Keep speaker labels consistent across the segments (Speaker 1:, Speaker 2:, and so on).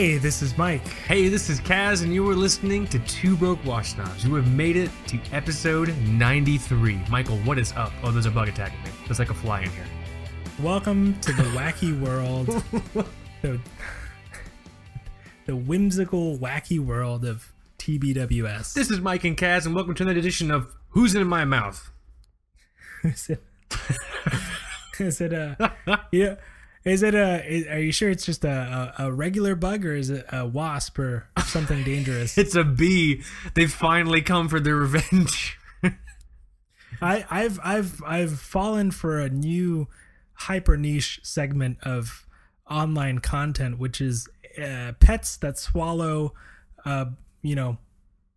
Speaker 1: Hey, this is Mike.
Speaker 2: Hey, this is Kaz, and you are listening to Two Broke Watch Snobs. You have made it to episode 93. Michael, what is up? Oh, there's a bug attacking me. There's like a fly in here.
Speaker 1: Welcome to the wacky world, the, the whimsical, wacky world of TBWS.
Speaker 2: This is Mike and Kaz, and welcome to another edition of Who's in My Mouth?
Speaker 1: is it? is it a? Yeah. Is it a? Is, are you sure it's just a, a, a regular bug or is it a wasp or something dangerous?
Speaker 2: It's a bee. They've finally come for their revenge.
Speaker 1: I, I've I've I've fallen for a new hyper niche segment of online content, which is uh, pets that swallow, uh, you know,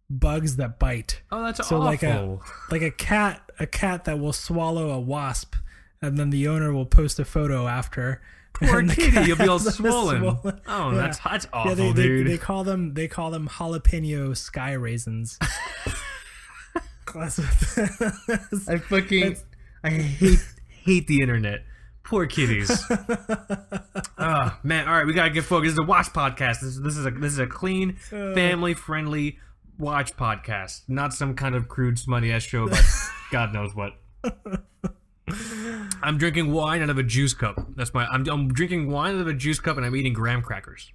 Speaker 1: bugs that bite.
Speaker 2: Oh, that's
Speaker 1: so
Speaker 2: awful.
Speaker 1: like a like a cat a cat that will swallow a wasp, and then the owner will post a photo after.
Speaker 2: Poor kitty, you'll be all swollen.
Speaker 1: swollen.
Speaker 2: Oh,
Speaker 1: Yeah.
Speaker 2: that's that's awful,
Speaker 1: Yeah, they, they,
Speaker 2: dude.
Speaker 1: they call them they call them jalapeno sky raisins.
Speaker 2: I fucking
Speaker 1: That's-
Speaker 2: I hate hate the internet. Poor kitties. oh man! All right, we gotta get focused. This is a watch podcast. This, is- this is a this is a clean, uh. family friendly watch podcast, not some kind of crude, smutty ass show about God knows what. I'm drinking wine out of a juice cup. That's my. I'm, I'm drinking wine out of a juice cup, and I'm eating graham crackers.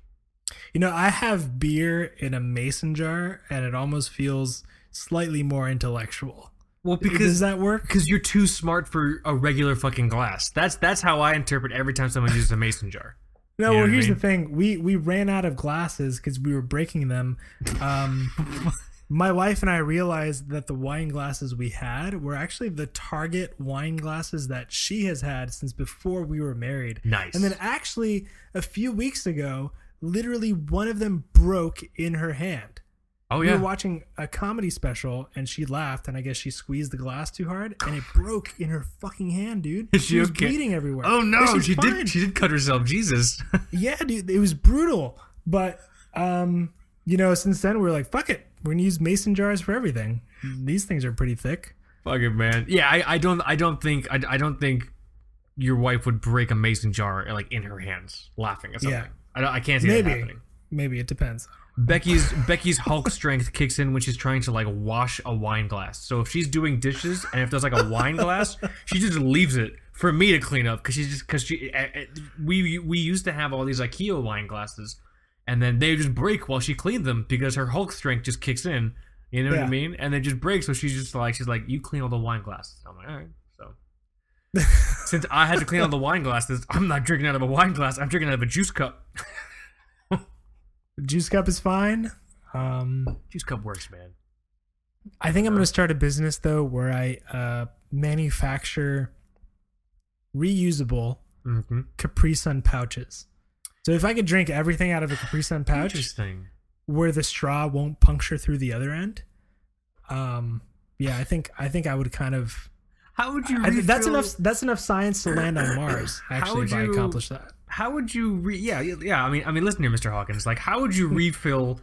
Speaker 1: You know, I have beer in a mason jar, and it almost feels slightly more intellectual.
Speaker 2: Well, because Does
Speaker 1: that work?
Speaker 2: because you're too smart for a regular fucking glass. That's that's how I interpret every time someone uses a mason jar.
Speaker 1: No,
Speaker 2: You know
Speaker 1: well,
Speaker 2: what I
Speaker 1: here's
Speaker 2: mean?
Speaker 1: the thing: we we ran out of glasses because we were breaking them. Um, my wife and I realized that the wine glasses we had were actually the Target wine glasses that she has had since before we were married.
Speaker 2: Nice.
Speaker 1: And then actually, a few weeks ago, literally one of them broke in her hand.
Speaker 2: Oh yeah.
Speaker 1: We were watching a comedy special and she laughed and I guess she squeezed the glass too hard and it broke in her fucking hand, dude.
Speaker 2: Is
Speaker 1: she,
Speaker 2: she
Speaker 1: was
Speaker 2: okay?
Speaker 1: bleeding everywhere.
Speaker 2: Oh no, she
Speaker 1: fine.
Speaker 2: did. She did cut herself. Jesus.
Speaker 1: Yeah, dude, it was brutal. But um, you know, since then we're like, fuck it. We're gonna use mason jars for everything. These things are pretty thick.
Speaker 2: Fuck it, man. Yeah, I, I don't. I don't think. I, I don't think your wife would break a mason jar like in her hands, laughing at something.
Speaker 1: Yeah.
Speaker 2: I, I can't see
Speaker 1: Maybe.
Speaker 2: that happening.
Speaker 1: Maybe it depends.
Speaker 2: Becky's Becky's Hulk strength kicks in when she's trying to like wash a wine glass. So if she's doing dishes and if there's like a wine glass, she just leaves it for me to clean up because she's just because she eh, we we used to have all these IKEA wine glasses, and then they just break while she cleaned them because her Hulk strength just kicks in. You know what I mean? And they just break. So she's just like she's like you clean all the wine glasses. I'm like all right. So since I had to clean all the wine glasses, I'm not drinking out of a wine glass. I'm drinking out of a juice cup.
Speaker 1: Juice cup is fine. Um,
Speaker 2: Juice cup works, man.
Speaker 1: I think I'm gonna start a business though where I uh, manufacture reusable
Speaker 2: Mm-hmm.
Speaker 1: Capri Sun pouches. So if I could drink everything out of a Capri Sun pouch,
Speaker 2: Interesting.
Speaker 1: where the straw won't puncture through the other end. Um, yeah, I think I think I would kind of.
Speaker 2: How would you?
Speaker 1: I think that's enough. That's enough science to land on Mars. Actually, if I accomplish that.
Speaker 2: How would you? Re- yeah, yeah, yeah. I mean, I mean, listen here, Mr. Hawkins. Like, how would you refill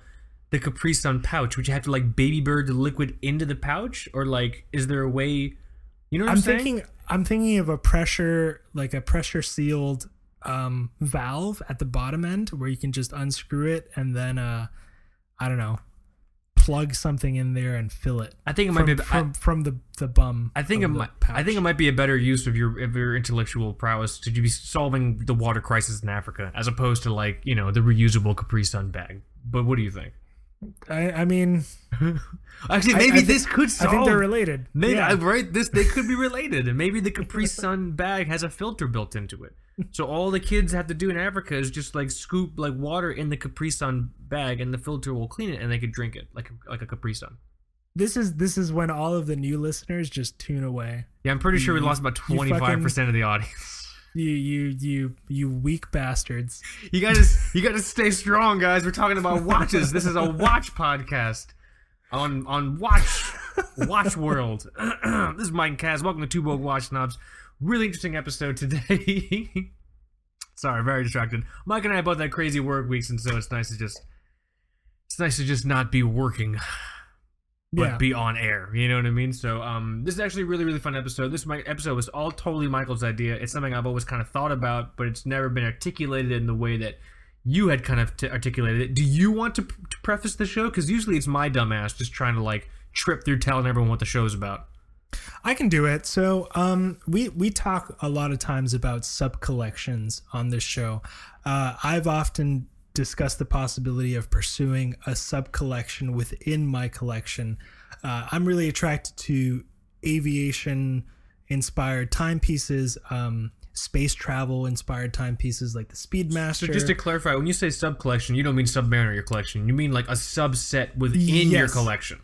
Speaker 2: the Capri Sun pouch? Would you have to like baby bird the liquid into the pouch, or like, is there a way? You know what I'm,
Speaker 1: I'm
Speaker 2: saying?
Speaker 1: thinking. I'm thinking of a pressure, like a pressure sealed um, valve at the bottom end, where you can just unscrew it and then, uh, I don't know, plug something in there and fill it.
Speaker 2: I think it
Speaker 1: from,
Speaker 2: might be. I,
Speaker 1: from, from the the bum.
Speaker 2: I think it might. I think it might be a better use of your of your intellectual prowess to be solving the water crisis in Africa, as opposed to like you know the reusable Capri Sun bag. But what do you think?
Speaker 1: I, I mean,
Speaker 2: Actually, maybe
Speaker 1: I thi-
Speaker 2: this could Solve.
Speaker 1: I think they're related.
Speaker 2: Maybe
Speaker 1: Yeah.
Speaker 2: Right. This they could be related, and maybe the Capri Sun bag has a filter built into it. So all the kids have to do in Africa is just like scoop like water in the Capri Sun bag, and the filter will clean it, and they could drink it like like a Capri Sun.
Speaker 1: this is this is when all of the new listeners just tune away.
Speaker 2: Yeah, I'm pretty sure we lost about twenty five percent of the audience.
Speaker 1: You you you you weak bastards.
Speaker 2: You gotta you gotta stay strong, guys. We're talking about watches. This is a watch podcast on on Watch Watch World. this is Mike and Kaz. Welcome to Two Broke Watch Snobs. Really interesting episode today. Sorry, very distracted. Mike and I both had crazy work weeks, and so it's nice to just it's nice to just not be working. But
Speaker 1: Yeah.
Speaker 2: be on air. You know what I mean? So um, this is actually a really really fun episode. This my episode was all totally Michael's idea. It's something I've always kind of thought about, but it's never been articulated in the way that you had kind of t- articulated it. Do you want to, p- to preface the show? Because usually it's my dumbass just trying to like trip through telling everyone what the show's about.
Speaker 1: I can do it. So, um, we we talk a lot of times about sub collections on this show. Uh, I've often discussed the possibility of pursuing a sub collection within my collection. Uh, I'm really attracted to aviation inspired timepieces, um, space travel inspired timepieces like the Speedmaster.
Speaker 2: So just to clarify, when you say sub collection, you don't mean Submariner your collection. You mean like a subset within your collection.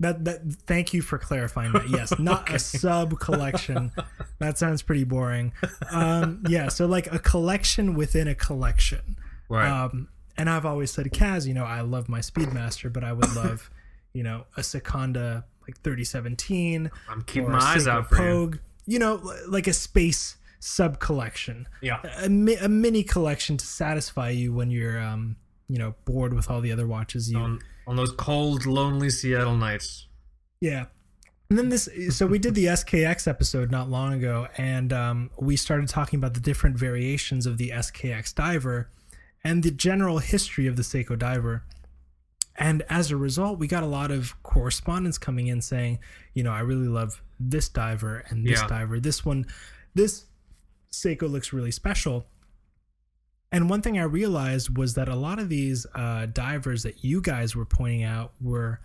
Speaker 1: That that thank you for clarifying that. Yes, not a sub collection. That sounds pretty boring. Um, yeah, so like a collection within a collection.
Speaker 2: Right.
Speaker 1: Um, and I've always said, Kaz, you know, I love my Speedmaster, but I would love, you know, a Sekonda like 3017.
Speaker 2: I'm keeping my eyes out for you.
Speaker 1: Pogue. You know, like a space sub collection.
Speaker 2: Yeah.
Speaker 1: A, a mini collection to satisfy you when you're, um, you know, bored with all the other watches you
Speaker 2: On, on those cold, lonely Seattle nights.
Speaker 1: Yeah. And then this, so we did the SKX episode not long ago, and um, we started talking about the different variations of the SKX diver and the general history of the Seiko diver. And as a result, we got a lot of correspondence coming in saying, you know, I really love this diver and this
Speaker 2: Yeah.
Speaker 1: diver. This one, this Seiko looks really special. And one thing I realized was that a lot of these uh, divers that you guys were pointing out were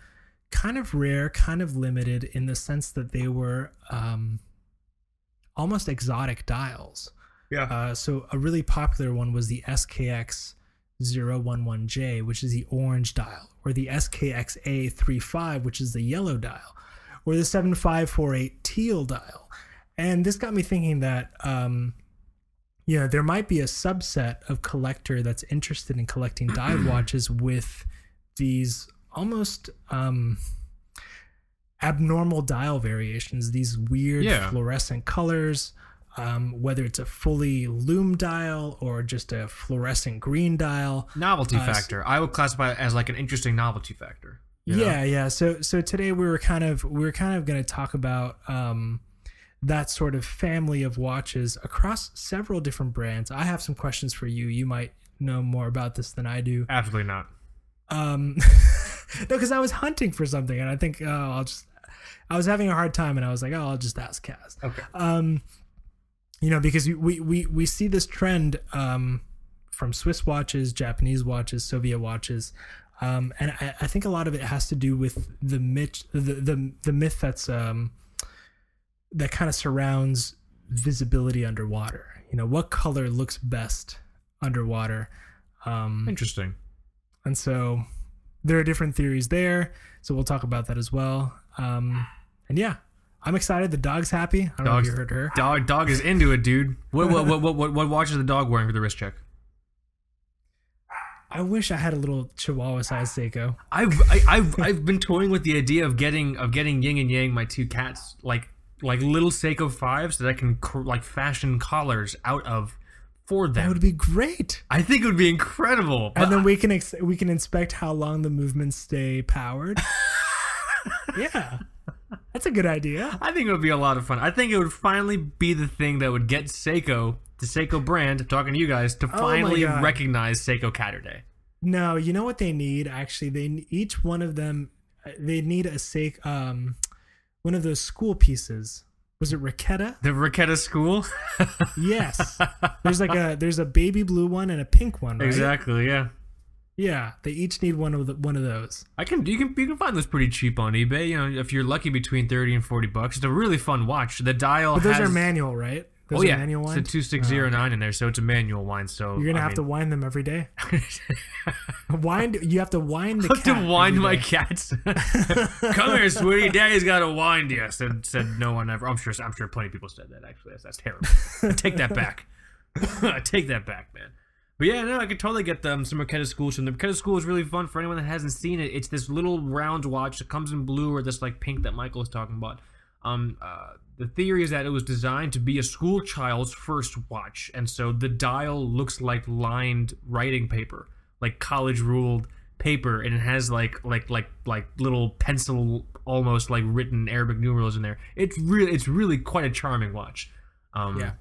Speaker 1: kind of rare, kind of limited in the sense that they were um, almost exotic dials.
Speaker 2: Yeah.
Speaker 1: Uh, so a really popular one was the SKX 011J, which is the orange dial, or the SKX A35, which is the yellow dial, or the 7548 teal dial. And this got me thinking that, um, you know, there might be a subset of collector that's interested in collecting dive watches with these almost um, abnormal dial variations, these weird
Speaker 2: Yeah.
Speaker 1: fluorescent colors. Um, whether it's a fully lume dial or just a fluorescent green dial,
Speaker 2: Novelty
Speaker 1: Uh,
Speaker 2: factor. I would classify it as like an interesting novelty factor. you know?
Speaker 1: yeah, yeah. So so today we were kind of we were kind of going to talk about um, that sort of family of watches across several different brands. I have some questions for you. You might know more about this than I do.
Speaker 2: Absolutely not.
Speaker 1: Um, no, because I was hunting for something, and I think oh, I'll just. I was having a hard time, and I was like, oh, I'll just ask Kaz.
Speaker 2: Okay.
Speaker 1: Um, you know, because we we we see this trend um, from Swiss watches, Japanese watches, Soviet watches, um, and I, I think a lot of it has to do with the myth, the the, the myth that's um, that kind of surrounds visibility underwater. You know, what color looks best underwater? Um,
Speaker 2: Interesting.
Speaker 1: and so there are different theories there. So we'll talk about that as well. Um, and yeah, I'm excited. The dog's happy. I don't know if you heard her.
Speaker 2: Dog, dog is into it, dude. What, what, what, what, what, what watch is the dog wearing for the wrist check?
Speaker 1: I wish I had a little Chihuahua sized Seiko.
Speaker 2: I've, I, I've, I've been toying with the idea of getting, of getting Yin and Yang, my two cats, like, like little Seiko fives that I can cr- like fashion collars out of for
Speaker 1: That
Speaker 2: them.
Speaker 1: would be great.
Speaker 2: I think it would be incredible.
Speaker 1: And then we can ex- we can inspect how long the movements stay powered. yeah, that's a good idea.
Speaker 2: I think it would be a lot of fun. I think it would finally be the thing that would get Seiko, the Seiko brand, talking to you guys, to
Speaker 1: Oh my
Speaker 2: finally
Speaker 1: God.
Speaker 2: recognize Seiko Catterday.
Speaker 1: No, you know what they need actually. They each one of them they need a Seiko um one of those school pieces. Was it Raketa?
Speaker 2: The Raketa School?
Speaker 1: Yes. there's like a there's a baby blue one and a pink one, right?
Speaker 2: exactly, yeah.
Speaker 1: Yeah, they each need one of the, one of those.
Speaker 2: I can you can you can find those pretty cheap on eBay. You know, if you're lucky, between thirty and forty bucks. It's a really fun watch. The dial
Speaker 1: But those
Speaker 2: has
Speaker 1: are manual, right? Those
Speaker 2: oh yeah,
Speaker 1: manual one.
Speaker 2: it's a two six zero nine oh, in there, so it's a manual wind. So
Speaker 1: You're gonna
Speaker 2: I
Speaker 1: have to wind them every day. wind. You have to wind the
Speaker 2: to
Speaker 1: cat
Speaker 2: wind my cats. Come here, sweetie. Daddy's got to wind you. Said said no one ever. I'm sure. I'm sure plenty of people said that. Actually, that's, that's terrible. I take that back. I take that back, man. But yeah, no, I could totally get them some Raketa School. And the Raketa School is really fun for anyone that hasn't seen it. It's this little round watch that comes in blue or this like pink that Michael was talking about. Um, uh, the theory is that it was designed to be a school child's first watch, and so the dial looks like lined writing paper, like college ruled paper, and it has like like like like little pencil almost like written Arabic numerals in there. It's really it's really quite a charming watch. Um,
Speaker 1: Yeah.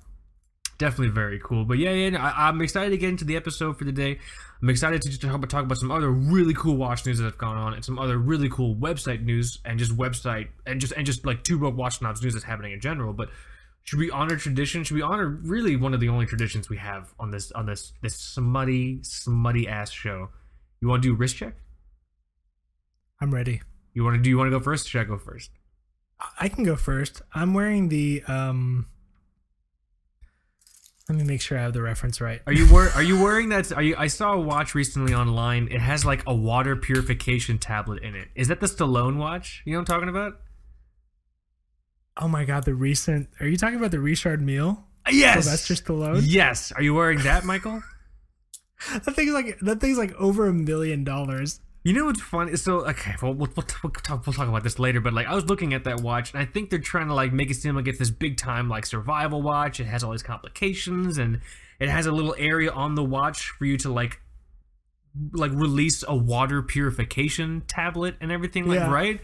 Speaker 2: Definitely very cool. But yeah, yeah, I, I'm excited to get into the episode for the day. I'm excited to just talk about, talk about some other really cool watch news that have gone on, and some other really cool website news, and just website and just and just like two broke watch snobs news that's happening in general. But should we honor tradition? Should we honor really one of the only traditions we have on this on this this smutty smutty ass show? You want to do wrist check?
Speaker 1: I'm ready.
Speaker 2: You want to do? You want to go first? Should I go first?
Speaker 1: I can go first. I'm wearing the um. Let me make sure I have the reference right.
Speaker 2: Are you wear, Are you wearing that? Are you? I saw a watch recently online. It has like a water purification tablet in it. Is that the Stallone watch? You know what I'm talking about?
Speaker 1: Oh my god, the recent. Are you talking about the Richard Mille?
Speaker 2: Uh, yes.
Speaker 1: Oh, Sylvester Stallone.
Speaker 2: Yes. Are you wearing that, Michael?
Speaker 1: That thing's like that thing's like over a million dollars.
Speaker 2: You know what's funny? So okay, well we'll, we'll, we'll, talk, we'll talk about this later. But like, I was looking at that watch, and I think they're trying to like make it seem like it's this big time like survival watch. It has all these complications, and it has a little area on the watch for you to like like release a water purification tablet and everything. Like,
Speaker 1: Yeah.
Speaker 2: right?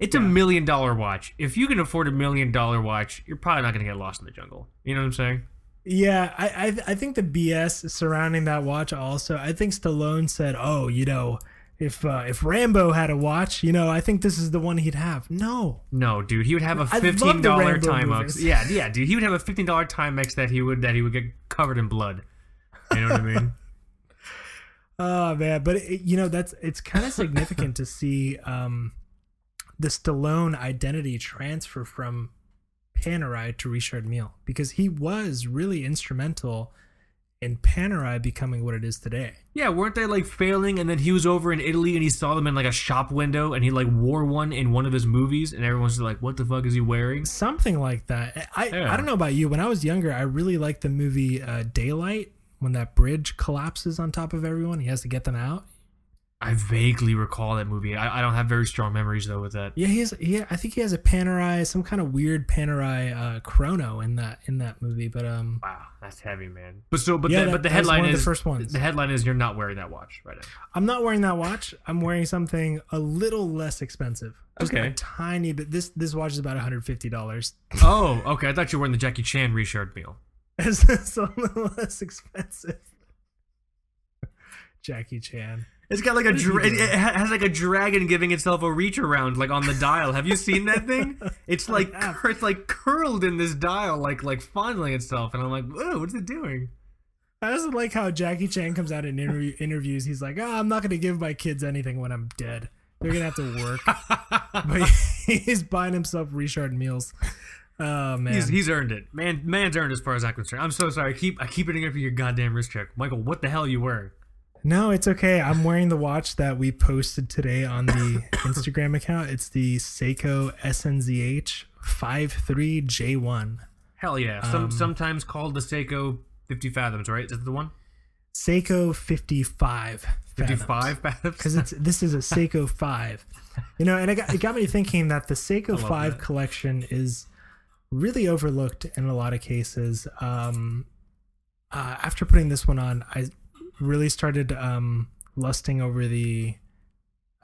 Speaker 2: It's a million dollar watch. If you can afford a million dollar watch, you're probably not gonna get lost in the jungle. You know what I'm saying?
Speaker 1: Yeah, I, I I think the BS surrounding that watch also. I think Stallone said, "Oh, you know, if uh, if Rambo had a watch, you know, I think this is the one he'd have." No,
Speaker 2: No, dude, he would have a fifteen dollar Timex. Yeah, yeah, dude, he would have a fifteen dollar Timex that he would that he would get covered in blood. You know what I mean?
Speaker 1: Oh man, but it, you know that's it's kind of significant to see um, the Stallone identity transfer from Panerai to Richard Mille because he was really instrumental in Panerai becoming what it is today.
Speaker 2: Yeah, weren't they like failing? And then he was over in Italy and he saw them in like a shop window and he like wore one in one of his movies and everyone's like, "What the fuck is he wearing?"
Speaker 1: Something like that. I
Speaker 2: Yeah.
Speaker 1: I don't know about you. When I was younger, I really liked the movie uh, Daylight when that bridge collapses on top of everyone. He has to get them out.
Speaker 2: I vaguely recall that movie. I, I don't have very strong memories though with that.
Speaker 1: Yeah, he has. Yeah, I think he has a Panerai, some kind of weird Panerai uh, chrono in that in that movie. But um,
Speaker 2: Wow, that's heavy, man. But so, but
Speaker 1: Yeah,
Speaker 2: the,
Speaker 1: that-
Speaker 2: but the headline
Speaker 1: of the first one.
Speaker 2: The headline is you're not wearing that watch right now.
Speaker 1: I'm not wearing that watch. I'm wearing something a little less expensive. Just
Speaker 2: Okay.
Speaker 1: a tiny bit. This this watch is about 150 dollars.
Speaker 2: Oh, okay. I thought you were wearing the Jackie Chan Richard Mille.
Speaker 1: It's, it's a little less expensive. Jackie Chan.
Speaker 2: It's got like a
Speaker 1: What is he
Speaker 2: dra- it, it has like a dragon giving itself a reach around like on the dial. Have you seen that thing? It's like cur- it's like curled in this dial, like like fondling itself, and I'm like, whoa, what's it doing?
Speaker 1: I also like how Jackie Chan comes out in interview, interviews. He's like, "Oh, I'm not going to give my kids anything when I'm dead. They're gonna have to work." but he's buying himself Richard Milles. Oh man,
Speaker 2: He's he's earned it, man. Man's earned as far as I'm concerned. I'm so sorry. I keep I keep hitting for your goddamn wrist check, Michael. What the hell are you wearing?
Speaker 1: No, it's okay. I'm wearing the watch that we posted today on the Instagram account. It's the Seiko SNZH 53J1.
Speaker 2: Hell yeah. Some
Speaker 1: Um,
Speaker 2: sometimes called the Seiko 50 fathoms, right? Is that the one?
Speaker 1: Seiko 55.
Speaker 2: 55 fathoms.
Speaker 1: because it's this is a Seiko five, you know, and it got, it got me thinking that the Seiko five
Speaker 2: that.
Speaker 1: collection is really overlooked in a lot of cases. Um, uh, after putting this one on, I really started um, lusting over the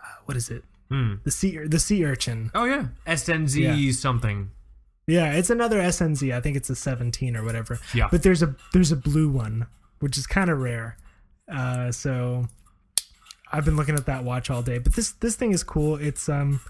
Speaker 1: uh, what is it?
Speaker 2: Hmm.
Speaker 1: The sea the sea urchin.
Speaker 2: Oh yeah, SNZ
Speaker 1: Yeah.
Speaker 2: something.
Speaker 1: Yeah, it's another SNZ. I think it's a 17 or whatever.
Speaker 2: Yeah.
Speaker 1: But there's a there's a blue one, which is kind of rare. Uh, so I've been looking at that watch all day. But this this thing is cool. It's um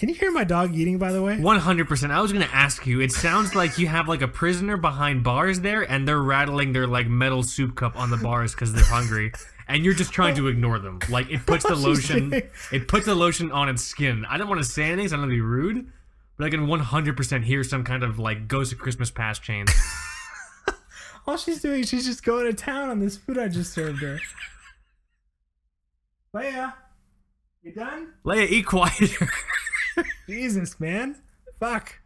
Speaker 1: can you hear my dog eating by the way?
Speaker 2: One hundred percent. I was gonna ask you. It sounds like you have like a prisoner behind bars there, and they're rattling their like metal soup cup on the bars because they're hungry, and you're just trying to ignore them. Like it puts the lotion, it puts the lotion on its skin. I don't want to say anything, so I don't want to be rude, but I can one hundred percent hear some kind of like Ghost of Christmas Past chains.
Speaker 1: All she's doing, she's just going to town on this food I just served her. Leia, you done?
Speaker 2: Leia, eat quieter.
Speaker 1: Jesus, man. Fuck.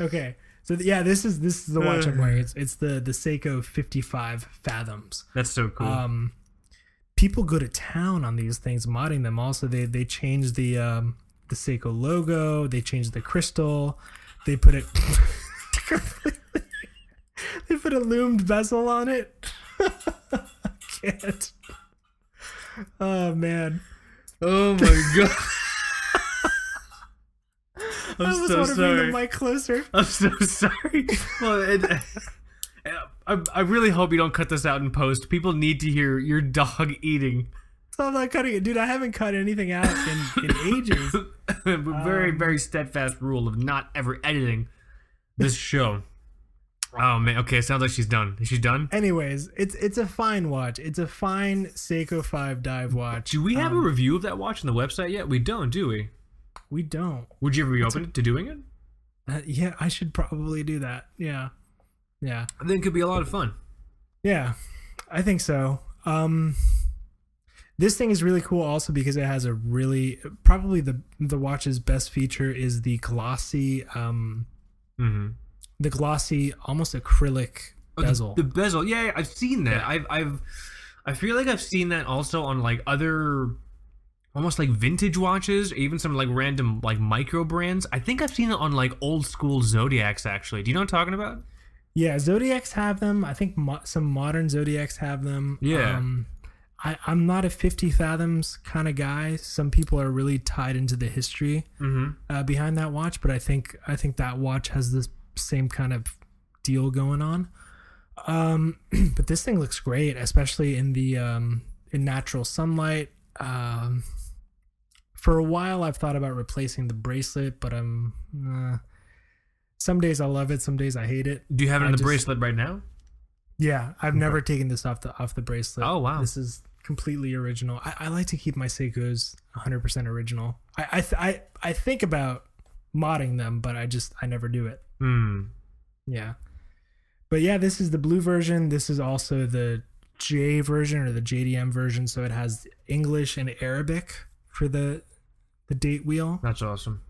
Speaker 1: Okay. So th- yeah, this is this is the watch I'm wearing. It's it's the the Seiko 55 Fathoms.
Speaker 2: That's so cool.
Speaker 1: um people go to town on these things modding them also they they changed the um the Seiko logo they changed the crystal they put it they put a lumed bezel on it I can't oh man
Speaker 2: oh my god. I'm
Speaker 1: I
Speaker 2: so
Speaker 1: to bring
Speaker 2: sorry.
Speaker 1: the mic closer
Speaker 2: I'm so sorry. well, it, I I, really hope you don't cut this out in post. People need to hear your dog eating.
Speaker 1: So I'm not cutting it, dude. I haven't cut anything out in, in ages.
Speaker 2: very,
Speaker 1: Um,
Speaker 2: very steadfast rule of not ever editing this show. Oh man, okay, it sounds like she's done. Is she done?
Speaker 1: Anyways, it's it's a fine watch. It's a fine Seiko Five dive watch.
Speaker 2: Do we have
Speaker 1: Um,
Speaker 2: a review of that watch on the website yet? We don't, do we?
Speaker 1: We don't.
Speaker 2: Would you ever be open to doing it?
Speaker 1: Uh, yeah, I should probably do that. Yeah, yeah,
Speaker 2: I think it could be a lot of fun.
Speaker 1: yeah. I think so. Um, this thing is really cool also because it has a really probably the the watch's best feature is the glossy um
Speaker 2: Mm-hmm.
Speaker 1: the glossy almost acrylic bezel.
Speaker 2: The, bezel, yeah, yeah, I've seen that. I've, I've, I feel like I've seen that also on like other, almost like vintage watches, or even some like random like micro brands. I think I've seen it on like old school Zodiacs. Actually, do you know what I'm talking about?
Speaker 1: Yeah, Zodiacs have them. I think mo- some modern Zodiacs have them.
Speaker 2: Yeah.
Speaker 1: Um, I, I'm not a 50 fathoms kind of guy. Some people are really tied into the history
Speaker 2: Mm-hmm.
Speaker 1: uh, behind that watch, but I think I think that watch has this same kind of deal going on. Um, but this thing looks great, especially in the um, in natural sunlight. Um, for a while, I've thought about replacing the bracelet, but I'm. Uh, some days I love it, some days I hate it.
Speaker 2: Do you have it in the
Speaker 1: just-
Speaker 2: bracelet right now?
Speaker 1: Yeah, I've never taken this off the off the bracelet.
Speaker 2: Oh, wow.
Speaker 1: this is completely original. I, I like to keep my Seikos 100% original. I I, th- I I think about modding them, but I just I never do it.
Speaker 2: Hmm.
Speaker 1: Yeah, but yeah, this is the blue version. This is also the J version or the JDM version, so it has English and Arabic for the the date wheel.
Speaker 2: That's awesome.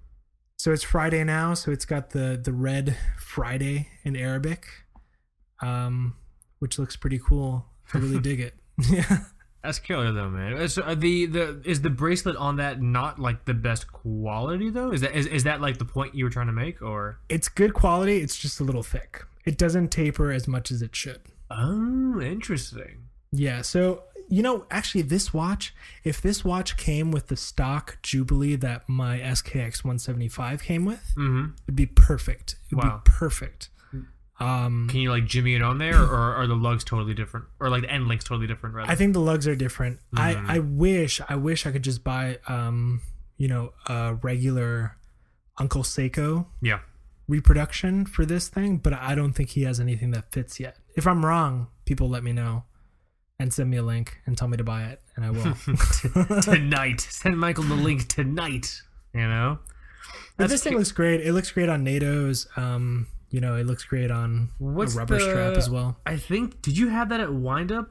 Speaker 1: So it's Friday now, so it's got the the red Friday in Arabic, um, which looks pretty cool. I really dig it. Yeah.
Speaker 2: That's killer though, man. Is, uh, the the is the bracelet on that not like the best quality though? Is that is, is that like the point you were trying to make or?
Speaker 1: It's good quality, it's just a little thick. It doesn't taper as much as it should.
Speaker 2: Oh, interesting.
Speaker 1: Yeah, so you know, actually this watch, if this watch came with the stock Jubilee that my SKX 175 came with,
Speaker 2: Mm-hmm.
Speaker 1: it'd be perfect. It'd
Speaker 2: Wow.
Speaker 1: be perfect. Um
Speaker 2: Can you like jimmy it on there, or are the lugs totally different, or like the end links totally different? Rather.
Speaker 1: I think the lugs are different.
Speaker 2: Mm.
Speaker 1: I I wish I wish I could just buy um you know a regular Uncle Seiko
Speaker 2: yeah.
Speaker 1: reproduction for this thing, but I don't think he has anything that fits yet. If I'm wrong, people let me know and send me a link and tell me to buy it, and I will.
Speaker 2: tonight. Send Michael the link tonight. You know.
Speaker 1: but this thing looks great. It looks great on NATO's. Um, you know, it looks great on
Speaker 2: What's
Speaker 1: a rubber strap as well.
Speaker 2: I think. Did you have that at Windup?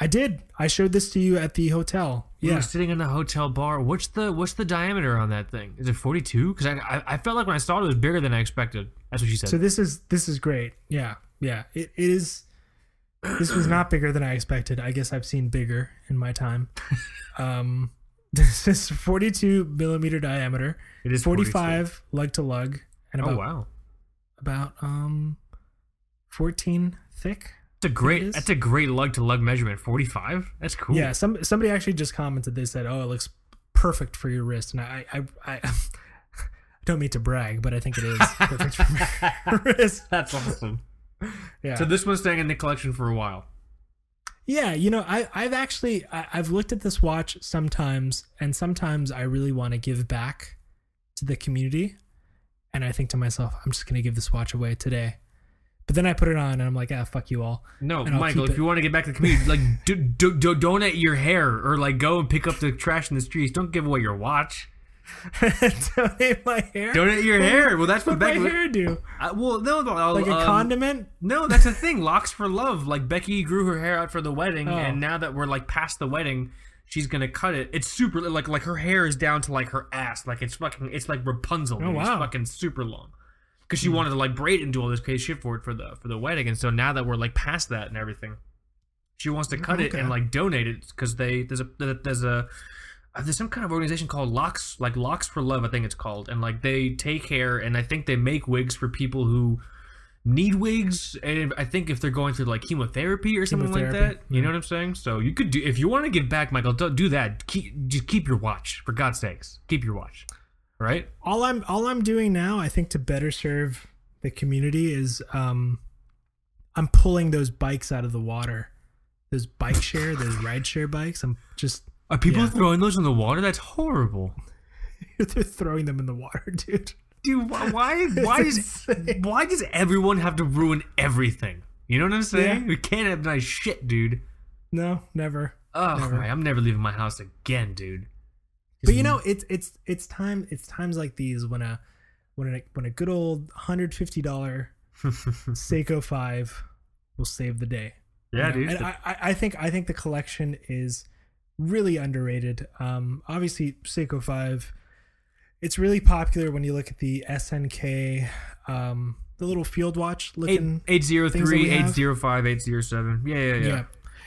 Speaker 1: I did. I showed this to you at the hotel.
Speaker 2: We
Speaker 1: Yeah.
Speaker 2: were sitting in the hotel bar. What's the what's the diameter on that thing? Is it forty two? Because I, I I felt like when I saw it, it was bigger than I expected. That's what she said.
Speaker 1: So this is this is great. Yeah, yeah. It, it is. This was not bigger than I expected. I guess I've seen bigger in my time. Um, this is 42 millimeter diameter,
Speaker 2: it is 42.
Speaker 1: 45 lug to lug, and about
Speaker 2: Oh wow.
Speaker 1: about um 14 thick.
Speaker 2: That's a great. That's a great lug to lug measurement. Forty five. That's cool.
Speaker 1: Yeah. Some somebody actually just commented. They said, "Oh, it looks perfect for your wrist," and I I I. I don't mean to brag, but I think it is perfect for my wrist.
Speaker 2: That's awesome.
Speaker 1: Yeah.
Speaker 2: So this one's staying in the collection for a while.
Speaker 1: Yeah, you know, I, I've actually I, I've looked at this watch sometimes, and sometimes I really want to give back to the community, and I think to myself, I'm just gonna give this watch away today. But then I put it on, and I'm like, ah, fuck you all.
Speaker 2: No, Michael, if
Speaker 1: it.
Speaker 2: you want to get back to the community, like do, do, do, donate your hair or like go and pick up the trash in the streets. Don't give away your watch.
Speaker 1: Donate my hair.
Speaker 2: Donate your hair. Well, that's what
Speaker 1: what my
Speaker 2: Becky.
Speaker 1: hair do?
Speaker 2: Uh, well, no,
Speaker 1: Like a
Speaker 2: um,
Speaker 1: condiment?
Speaker 2: No, that's the thing. Locks for love. Like Becky grew her hair out for the wedding,
Speaker 1: Oh.
Speaker 2: and now that we're like past the wedding, she's gonna cut it. It's super like like her hair is down to like her ass. Like it's fucking. It's like Rapunzel. dude. It's
Speaker 1: Oh, wow.
Speaker 2: fucking super long. Because she wanted to like braid it and do all this crazy shit for it for the for the wedding, and so now that we're like past that and everything, she wants to cut it and like donate it because they there's a there's a there's some kind of organization called Locks like Locks for Love I think it's called. And like they take care and I think they make wigs for people who need wigs. And I think if they're going through like chemotherapy or something like
Speaker 1: Chemotherapy,
Speaker 2: that you know what I'm saying? So you could do if you want to give back Michael don't do that. Keep just keep your watch for God's sakes. Keep your watch right?
Speaker 1: All I'm all I'm doing now, I think to better serve the community is um I'm pulling those bikes out of the water. Those bike share, those ride share bikes. I'm just
Speaker 2: Are people
Speaker 1: Yeah.
Speaker 2: throwing those in the water? That's horrible.
Speaker 1: they're throwing them in the water, dude.
Speaker 2: Dude, why why, why does why does everyone have to ruin everything? You know what I'm saying?
Speaker 1: Yeah.
Speaker 2: We can't have nice shit, dude.
Speaker 1: No, never.
Speaker 2: Oh,
Speaker 1: Never.
Speaker 2: I'm never leaving my house again, dude.
Speaker 1: But you know, it's it's it's time it's times like these when a when a when a good old hundred fifty dollar Seiko five will save the day.
Speaker 2: yeah,
Speaker 1: You know,
Speaker 2: dude.
Speaker 1: And I- I think I think the collection is really underrated. Um, obviously Seiko Five, it's really popular when you look at the SNK, um, the little field watch looking.
Speaker 2: eight zero
Speaker 1: things that
Speaker 2: three
Speaker 1: we
Speaker 2: eight
Speaker 1: have.
Speaker 2: zero five eight zero seven. Yeah, yeah, yeah.
Speaker 1: yeah.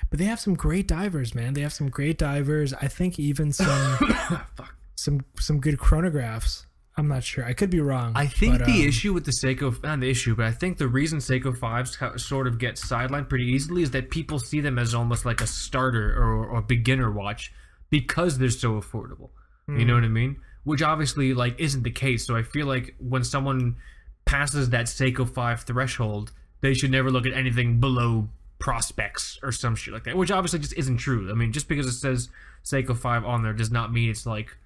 Speaker 1: but they have some great divers, man. They have some great divers. I think even some
Speaker 2: Fuck.
Speaker 1: some some good chronographs. I'm not sure. I could be wrong.
Speaker 2: I think
Speaker 1: but,
Speaker 2: the
Speaker 1: um,
Speaker 2: issue with the Seiko, not the issue, but I think the reason Seiko 5s sort of get sidelined pretty easily is that people see them as almost like a starter or, or beginner watch because they're so affordable. You know what I mean? Which obviously like isn't the case. So I feel like when someone passes that Seiko 5 threshold, they should never look at anything below prospects or some shit like that. Which obviously just isn't true. I mean, just because it says Seiko 5 on there does not mean it's like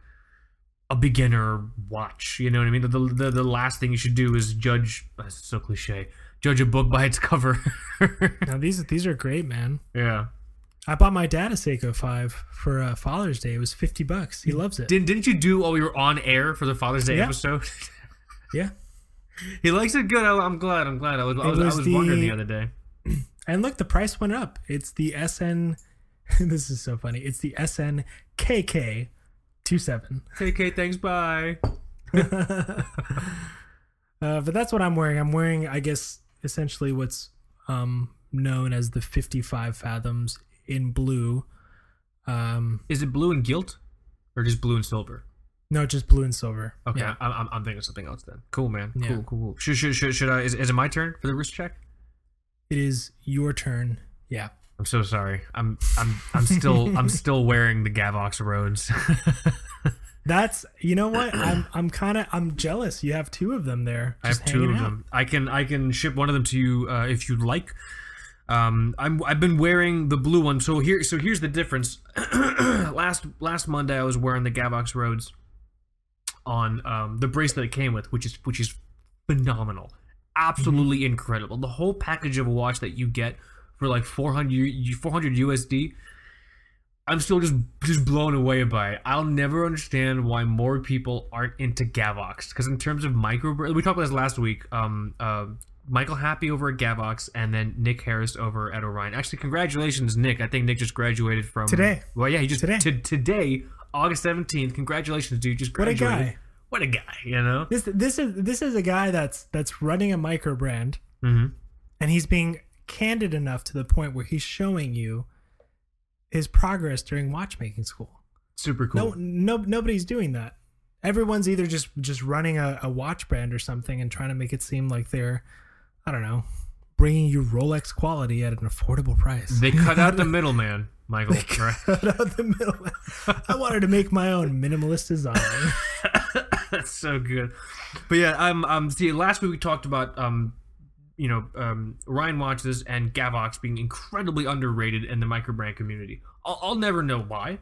Speaker 2: a beginner watch. You know what I mean? The, the, the last thing you should do is judge. That's so cliche. Judge a book by its cover.
Speaker 1: Now these these are great, man.
Speaker 2: yeah.
Speaker 1: I bought my dad a Seiko Five for uh, Father's Day. It was fifty bucks. He loves it.
Speaker 2: Didn't didn't you do while we were on air for the Father's Day
Speaker 1: Yeah.
Speaker 2: episode?
Speaker 1: yeah.
Speaker 2: he likes it good. I, I'm glad. I'm glad. I was I was,
Speaker 1: was
Speaker 2: I was wondering
Speaker 1: the-
Speaker 2: the other day.
Speaker 1: And look, the price went up. It's the SN. this is so funny. It's the SN KK 27.
Speaker 2: KK, thanks. Bye.
Speaker 1: Uh, but that's what I'm wearing. I'm wearing, I guess, essentially what's um, known as the 55 fathoms in blue. Um,
Speaker 2: Is it blue and gilt, or just blue and silver?
Speaker 1: no, just blue and silver.
Speaker 2: Okay,
Speaker 1: Yeah.
Speaker 2: I'm, I'm, I'm thinking of something else then. Cool, man. Cool,
Speaker 1: Yeah.
Speaker 2: cool, cool. Should, should, should, should I? Is, is it my turn for the wrist check?
Speaker 1: It is your turn. Yeah.
Speaker 2: I'm so sorry. I'm I'm I'm still I'm still wearing the Gavox Roads.
Speaker 1: That's you know what I'm I'm kind of I'm jealous. You have two of them there.
Speaker 2: I have two of
Speaker 1: out.
Speaker 2: them. I can I can ship one of them to you uh, if you'd like. Um, I'm I've been wearing the blue one. So here so here's the difference. last last Monday I was wearing the Gavox Roads on um, the bracelet it came with, which is which is phenomenal, absolutely
Speaker 1: Mm-hmm.
Speaker 2: incredible. The whole package of a watch that you get for like 400 400 USD. I'm still just just blown away by it. I'll never understand why more people aren't into Gavox because in terms of micro, we talked about this last week. Um, uh, Michael Happy over at Gavox and then Nick Harris over at Orion. Actually, congratulations, Nick. I think Nick just graduated from
Speaker 1: Today.
Speaker 2: Well, yeah, he just
Speaker 1: Today.
Speaker 2: today. today, August 17th. Congratulations, dude. Just
Speaker 1: What a guy.
Speaker 2: What a guy. You know.
Speaker 1: This this is this is a guy that's that's running a micro brand
Speaker 2: mm-hmm.
Speaker 1: and he's being candid enough to the point where he's showing you his progress during watchmaking school.
Speaker 2: Super cool.
Speaker 1: No, no, nobody's doing that. Everyone's either just just running a, a watch brand or something and trying to make it seem like they're, I don't know, bringing you Rolex quality at an affordable price.
Speaker 2: They cut out the middleman, Michael. right?
Speaker 1: Cut out the middle. I wanted to make my own minimalist design.
Speaker 2: That's so good. But yeah, um, um, see, last week we talked about um, you know, um, Orion watches and Gavox being incredibly underrated in the microbrand community. I'll, I'll never know why.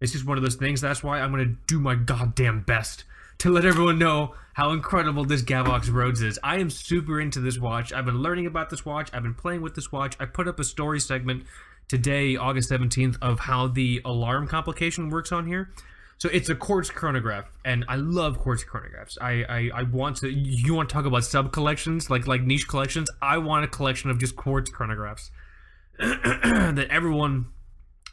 Speaker 2: It's just one of those things. That's why I'm gonna do my goddamn best to let everyone know how incredible this Gavox Roads is. I am super into this watch. I've been learning about this watch. I've been playing with this watch. I put up a story segment today, August 17th, of how the alarm complication works on here. So it's a quartz chronograph, and I love quartz chronographs. I, I I want to. You want to talk about sub collections, like like niche collections? I want a collection of just quartz chronographs that everyone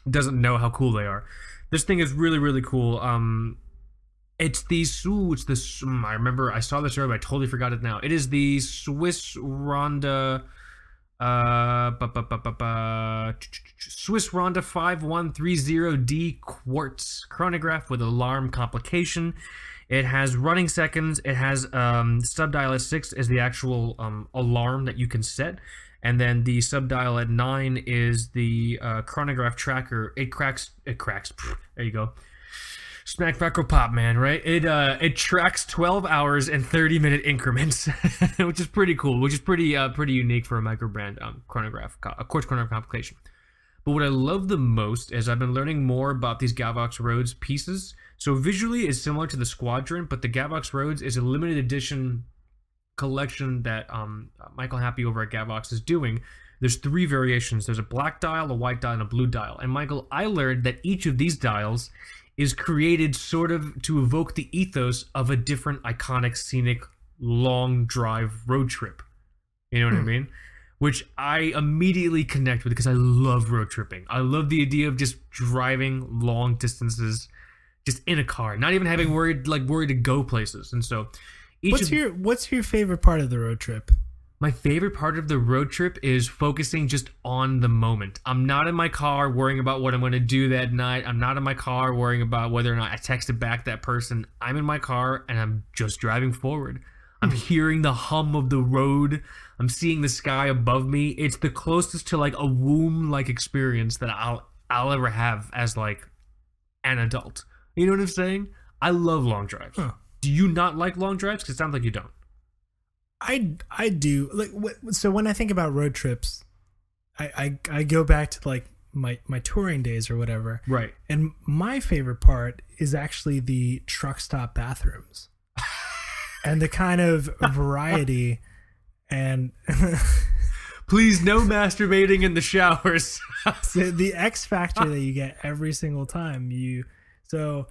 Speaker 2: doesn't know how cool they are. This thing is really really cool. Um, it's the ooh, it's mm, I remember I saw this earlier, but I totally forgot it now. It is the Swiss Ronda. Uh, Swiss Ronda 5130D quartz chronograph with alarm complication. It has running seconds. It has um, subdial at six is the actual um, alarm that you can set, and then the subdial at nine is the uh, chronograph tracker. It cracks. It cracks. There you go. Smack Crackle Pop, man, right? It uh it tracks 12 hours and 30 minute increments, which is pretty cool, which is pretty uh pretty unique for a micro brand um chronograph a quartz chronograph complication. But what I love the most is I've been learning more about these Gavox Roads pieces. So visually it's similar to the Squadron, but the Gavox Roads is a limited edition collection that um Michael Happy over at Gavox is doing. There's three variations. There's a black dial, a white dial, and a blue dial. And Michael, I learned that each of these dials is created sort of to evoke the ethos of a different iconic scenic long drive road trip. You know what I hmm. mean? Which I immediately connect with because I love road tripping. I love the idea of just driving long distances just in a car, not even having worried like worried to go places. And so each
Speaker 1: What's
Speaker 2: of,
Speaker 1: your What's your favorite part of the road trip?
Speaker 2: My favorite part of the road trip is focusing just on the moment. I'm not in my car worrying about what I'm going to do that night. I'm not in my car worrying about whether or not I texted back that person. I'm in my car and I'm just driving forward. I'm hmm. hearing the hum of the road. I'm seeing the sky above me. It's the closest to like a womb like experience that I'll I'll ever have as like an adult. You know what I'm saying? I love long drives.
Speaker 1: Huh.
Speaker 2: Do you not like long drives? Because it sounds like you don't.
Speaker 1: I I do like so when I think about road trips, I I, I go back to like my my touring days or whatever.
Speaker 2: Right.
Speaker 1: And my favorite part is actually the truck stop bathrooms. and the kind of variety and
Speaker 2: Please, no masturbating in the showers.
Speaker 1: the, the X factor that you get every single time you so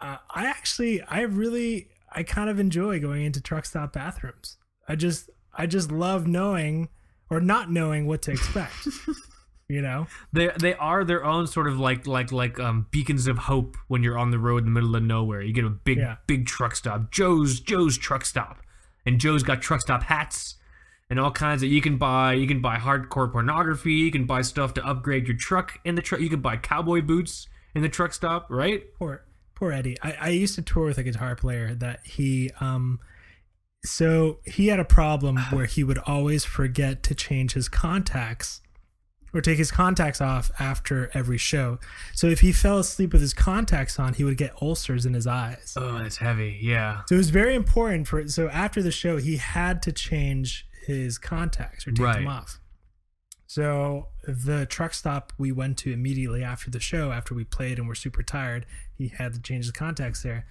Speaker 1: uh, I actually I really I kind of enjoy going into truck stop bathrooms. I just I just love knowing or not knowing what to expect. you know?
Speaker 2: they they are their own sort of like like like um beacons of hope when you're on the road in the middle of nowhere. You get a big
Speaker 1: Yeah.
Speaker 2: big truck stop, Joe's Joe's truck stop, and Joe's got truck stop hats and all kinds of. You can buy you can buy hardcore pornography. You can buy stuff to upgrade your truck in the truck. You can buy cowboy boots in the truck stop, right?
Speaker 1: Poor poor Eddie. I, I used to tour with a guitar player that he um so he had a problem where he would always forget to change his contacts or take his contacts off after every show. So if he fell asleep with his contacts on, he would get ulcers in his eyes.
Speaker 2: Oh, that's heavy. Yeah.
Speaker 1: So it was very important for so after the show he had to change his contacts or take
Speaker 2: Right.
Speaker 1: them off. So the truck stop we went to immediately after the show, after we played and were super tired, he had to change his contacts there.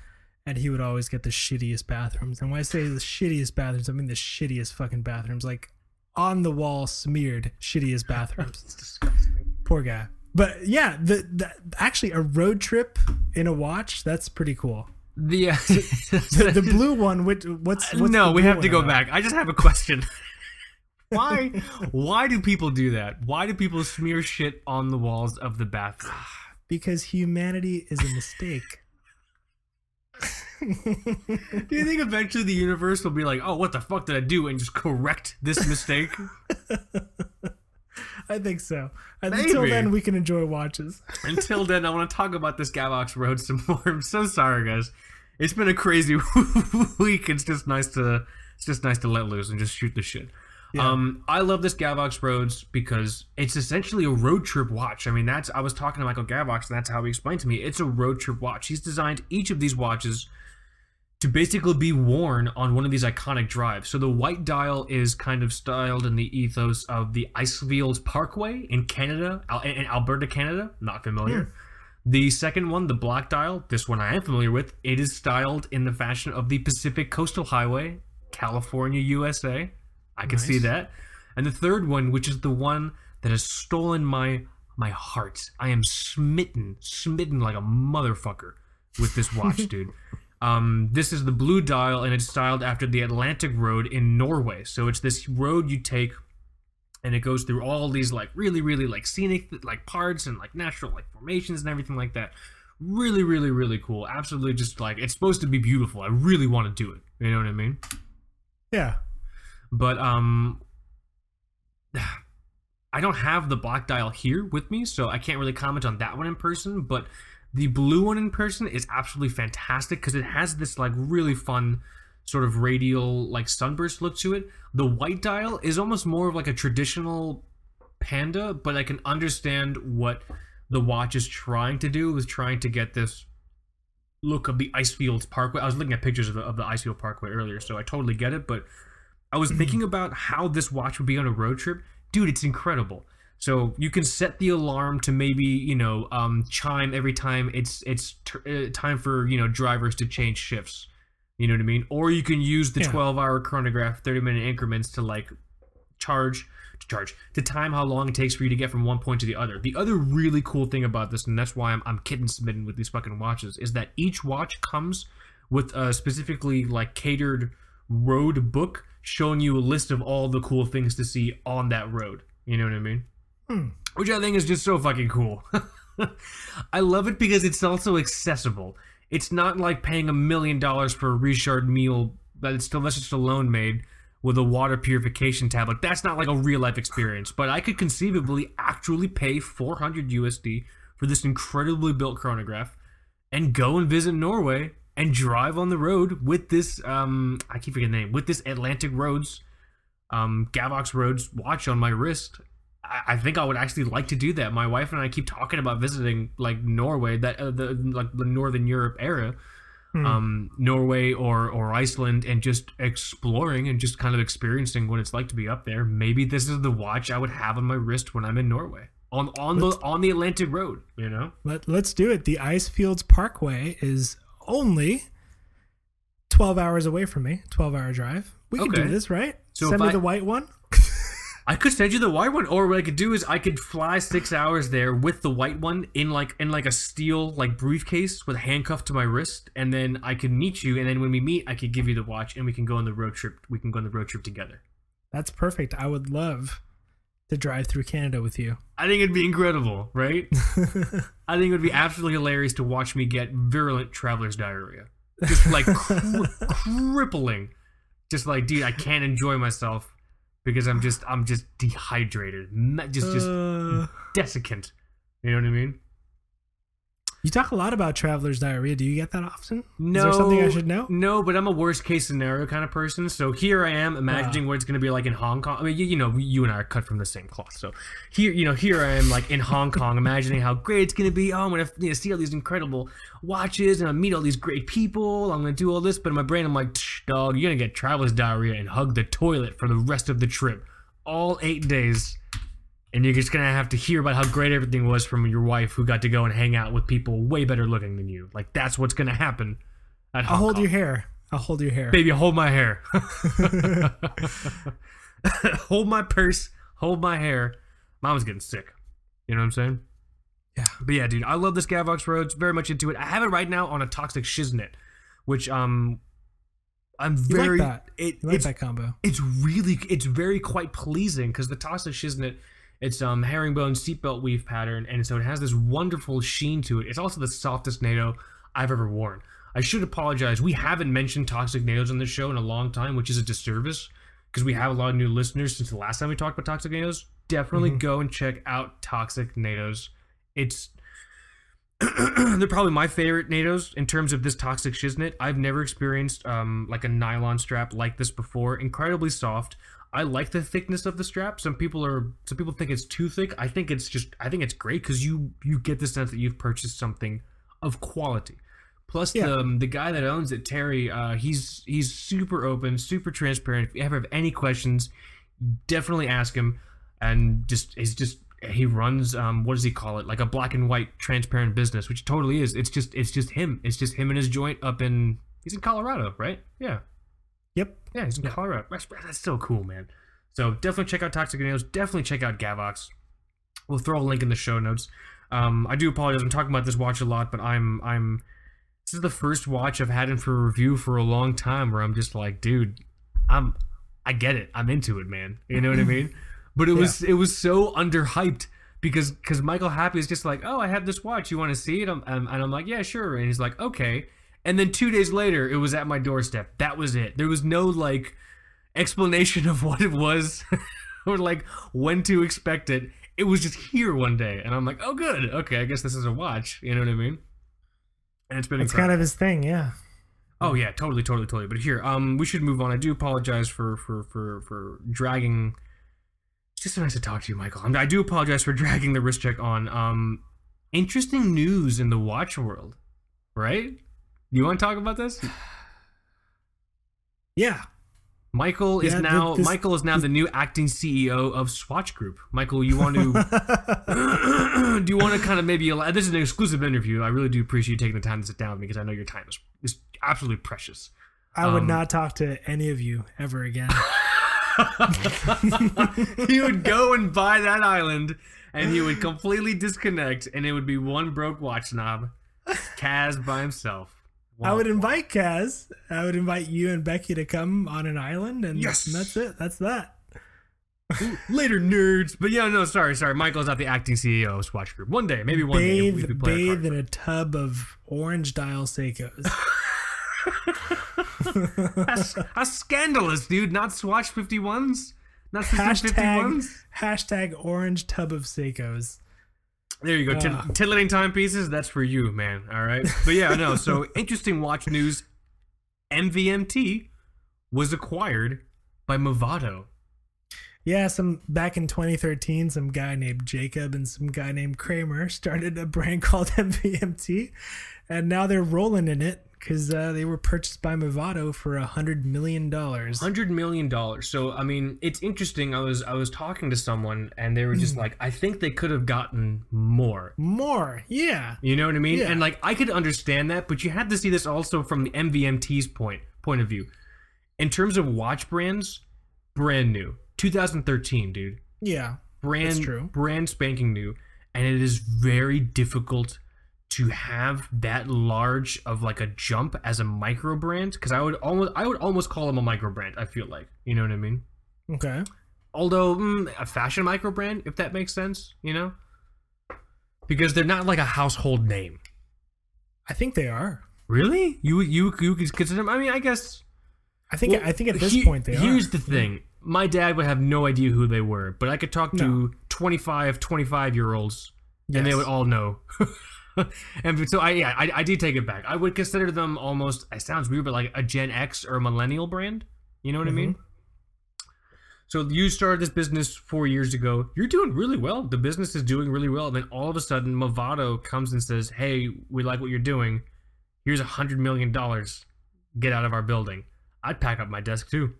Speaker 1: And he would always get the shittiest bathrooms. And when I say the shittiest bathrooms, I mean the shittiest fucking bathrooms, like on the wall smeared shittiest bathrooms.
Speaker 2: It's disgusting.
Speaker 1: Poor guy. But yeah, the, the actually a road trip in a watch, that's pretty cool.
Speaker 2: The, uh,
Speaker 1: The, the blue one, which, what's, what's
Speaker 2: no, we have to go
Speaker 1: about?
Speaker 2: back. I just have a question. why why do people do that? Why do people smear shit on the walls of the bathroom?
Speaker 1: because humanity is a mistake.
Speaker 2: Do you think eventually the universe will be like, "Oh, what the fuck did I do?" and just correct this mistake?
Speaker 1: I think so. And until then, we can enjoy watches.
Speaker 2: Until then, I want to talk about this Gavox Road some more. I'm so sorry, guys. It's been a crazy week. It's just nice to it's just nice to let loose and just shoot the shit.
Speaker 1: Yeah.
Speaker 2: Um, I love this Gavox Roads because it's essentially a road trip watch. I mean, that's I was talking to Michael Gavox, and that's how he explained to me. It's a road trip watch. He's designed each of these watches to basically be worn on one of these iconic drives. So the white dial is kind of styled in the ethos of the Icefields Parkway in Canada, in Alberta, Canada. Not familiar. Hmm. The second one, the black dial, this one I am familiar with. It is styled in the fashion of the Pacific Coastal Highway, California, USA. I can see that. And the third one, which is the one that has stolen my my heart. I am smitten, smitten like a motherfucker with this watch, dude. Um, this is the blue dial, and it's styled after the Atlantic Road in Norway. So it's this road you take, and it goes through all these like really, really like scenic like parts and like natural like formations and everything like that. Really, really, really cool. Absolutely, just like it's supposed to be beautiful. I really want to do it. You know what I mean?
Speaker 1: Yeah.
Speaker 2: but um I don't have the black dial here with me, so I can't really comment on that one in person, but the blue one in person is absolutely fantastic because it has this like really fun sort of radial like sunburst look to it. The white dial is almost more of like a traditional panda, but I can understand what the watch is trying to do with trying to get this look of the Icefields Parkway. I was looking at pictures of the, of the Icefield Parkway earlier, so I totally get it. But I was thinking about how this watch would be on a road trip. Dude, it's incredible. So you can set the alarm to maybe you know um, chime every time it's it's t- uh, time for you know drivers to change shifts. You know what I mean? Or you can use the
Speaker 1: Yeah.
Speaker 2: 12 hour chronograph, 30 minute increments to like charge to charge to time how long it takes for you to get from one point to the other. The other really cool thing about this, and that's why I'm, I'm kitten smitten with these fucking watches, is that each watch comes with a specifically like catered road book showing you a list of all the cool things to see on that road. You know what I mean? Which I think is just so fucking cool. I love it because it's also accessible. It's not like paying a million dollars for a Richard Mille that it's Sylvester Stallone made with a water purification tablet. That's not like a real life experience. But I could conceivably actually pay 400 USD for this incredibly built chronograph and go and visit Norway and drive on the road with this um I keep forgetting the name with this Atlantic Roads um Gavox Roads watch on my wrist. I, think I would actually like to do that. My wife and I keep talking about visiting like Norway, that uh, the like the Northern Europe era,
Speaker 1: Hmm.
Speaker 2: um, Norway or or Iceland, and just exploring and just kind of experiencing what it's like to be up there. Maybe this is the watch I would have on my wrist when I'm in Norway on on the on the Atlantic Road. You know.
Speaker 1: Let, let's do it. The Icefields Parkway is only 12 hours away from me, 12 hour drive. We can do this, right?
Speaker 2: So
Speaker 1: Send me
Speaker 2: I-
Speaker 1: the white one.
Speaker 2: I could send you the white one, or what I could do is I could fly six hours there with the white one in like in like a steel like briefcase with a handcuff to my wrist, and then I could meet you, and then when we meet, I could give you the watch, and we can go on the road trip. We can go on the road trip together.
Speaker 1: That's perfect. I would love to drive through Canada with you.
Speaker 2: I think it'd be incredible, right? I think it would be absolutely hilarious to watch me get virulent traveler's diarrhea, just like cri- crippling. Just like, dude, I can't enjoy myself because I'm just I'm just dehydrated, just just
Speaker 1: Uh,
Speaker 2: desiccant. You know what I mean?
Speaker 1: You talk a lot about traveler's diarrhea. Do you get that often?
Speaker 2: No,
Speaker 1: Is there something I should know?
Speaker 2: No, but I'm a worst case scenario kind of person. So here I am imagining ah. what it's going to be like in Hong Kong. I mean, you, you know, you and I are cut from the same cloth. So here, you know, here I am like in Hong Kong, imagining how great it's going to be. Oh, I'm going to you know, see all these incredible watches and I meet all these great people. I'm going to do all this, but in my brain, I'm like, "Tch, dog, you're going to get traveler's diarrhea and hug the toilet for the rest of the trip, all eight days. And you're just gonna have to hear about how great everything was from your wife, who got to go and hang out with people way better looking than you. Like that's what's gonna happen.
Speaker 1: I'll hold
Speaker 2: Kong.
Speaker 1: your hair. I'll hold your hair.
Speaker 2: Baby, hold my hair. hold my purse. Hold my hair. Mom's getting sick. You know what I'm saying?
Speaker 1: Yeah.
Speaker 2: But yeah, dude, I love this Gavox Roads. Very much into it. I have it right now on a Toxic Shiznit, which um, I'm
Speaker 1: You
Speaker 2: very.
Speaker 1: like that?
Speaker 2: It,
Speaker 1: You like
Speaker 2: it's
Speaker 1: that combo?
Speaker 2: it's really it's very quite pleasing because the Toxic Shiznit it's um herringbone seatbelt weave pattern and so it has this wonderful sheen to it. It's also the softest nato i've ever worn. I should apologize. We haven't mentioned toxic natos on this show in a long time which is a disservice because we have a lot of new listeners since the last time we talked about toxic natos. Definitely
Speaker 1: Mhm.
Speaker 2: go and check out toxic natos. It's they're probably my favorite natos in terms of this toxic shiznit. I've never experienced um like a nylon strap like this before. Incredibly soft i like the thickness of the strap. Some people are some people think it's too thick. I think it's just i think it's great because you you get the sense that you've purchased something of quality. Plus
Speaker 1: Yeah.
Speaker 2: the um, the guy that owns it terry uh he's he's super open super transparent. If you ever have any questions definitely ask him. And just he's just he runs um what does he call it? Like a black and white transparent business which totally is. It's just it's just him. It's just him and his joint up in he's in colorado right? Yeah
Speaker 1: Yep.
Speaker 2: yeah he's in
Speaker 1: Yeah.
Speaker 2: colorado that's, that's so cool man so definitely check out toxic natos definitely check out gavox we'll throw a link in the show notes um i do apologize i'm talking about this watch a lot but i'm i'm this is the first watch i've had in for review for a long time where i'm just like dude i'm i get it i'm into it man you know what i mean but it was it was so underhyped because because Michael Happy is just like, oh, I have this watch. You want to see it? I'm, I'm, and I'm like, yeah, sure. And he's like, okay. And then two days later, it was at my doorstep. That was it. There was no like explanation of what it was or like when to expect it. It was just here one day, and I'm like, oh, good. Okay, I guess this is a watch. You know what I mean? And it's been
Speaker 1: It's
Speaker 2: incredible.
Speaker 1: kind of his thing, yeah.
Speaker 2: Oh yeah, totally, totally, totally. But here, um, we should move on. I do apologize for for for for dragging. It's just so nice to talk to you, Michael. I, I do apologize for dragging the wrist check on. Um, interesting news in the watch world, right? You want to talk about this?
Speaker 1: Yeah.
Speaker 2: Michael is
Speaker 1: Yeah,
Speaker 2: now
Speaker 1: this-
Speaker 2: Michael is now the new acting CEO of Swatch Group. Michael, you want to do you want to kind of maybe this is an exclusive interview. I really do appreciate you taking the time to sit down with me because I know your time is, is absolutely precious.
Speaker 1: I would
Speaker 2: Um,
Speaker 1: not talk to any of you ever again.
Speaker 2: he would go and buy that island and he would completely disconnect and it would be one broke watch knob Kaz by himself.
Speaker 1: I would invite Kaz. I would invite you and Becky to come on an island, and,
Speaker 2: Yes.
Speaker 1: and that's it. That's that.
Speaker 2: later nerds. But yeah, no, sorry, sorry. Michael's not the acting CEO of Swatch Group. One day, maybe one day. we
Speaker 1: Bathe,
Speaker 2: could play a
Speaker 1: bathe
Speaker 2: card.
Speaker 1: in a tub of orange dial Seikos.
Speaker 2: That's, that's scandalous, dude. Not Swatch 51s? Not
Speaker 1: hashtag
Speaker 2: 51s?
Speaker 1: hashtag orange tub of Seikos.
Speaker 2: There you go.
Speaker 1: Ah.
Speaker 2: Titillating timepieces, that's for you, man. All right. But yeah, no. So interesting watch news. MVMT was acquired by Movado.
Speaker 1: Yeah, some back in 2013, some guy named Jacob and some guy named Kramer started a brand called MVMT, and now they're rolling in it because uh, they were purchased by Movado for a hundred million dollars.
Speaker 2: Hundred million dollars. So I mean, it's interesting. I was I was talking to someone, and they were just like, I think they could have gotten more.
Speaker 1: More, yeah,
Speaker 2: You know what I mean?
Speaker 1: Yeah.
Speaker 2: And like I could understand that, but you had to see this also from the MVMT's point point of view. In terms of watch brands, brand new. 2013, dude.
Speaker 1: yeah.
Speaker 2: Brand
Speaker 1: That's true.
Speaker 2: brand spanking new. And it is very difficult to have that large of like a jump as a micro brand. Cause I would almost I would almost call them a micro brand, I feel like. You know what I mean?
Speaker 1: Okay.
Speaker 2: Although mm, a fashion micro brand, if that makes sense, you know? Because they're not like a household name.
Speaker 1: I think they are.
Speaker 2: Really? You you you could consider them? I mean, I guess.
Speaker 1: I think
Speaker 2: Well,
Speaker 1: I think at this
Speaker 2: he-
Speaker 1: point they
Speaker 2: Here's
Speaker 1: are.
Speaker 2: Here's the thing. My dad would have no idea who they were, but I could talk to
Speaker 1: No.
Speaker 2: 25, 25 year olds, and they would all know. and so I yeah, I, I did take it back. I would consider them almost. It sounds weird, but like a Gen X or a millennial brand. You know what I mean?
Speaker 1: Mm-hmm.
Speaker 2: So you started this business four years ago. You're doing really well. The business is doing really well. And then all of a sudden, Movado comes and says, "Hey, we like what you're doing. Here's a hundred million dollars. Get out of our building." I'd pack up my desk too.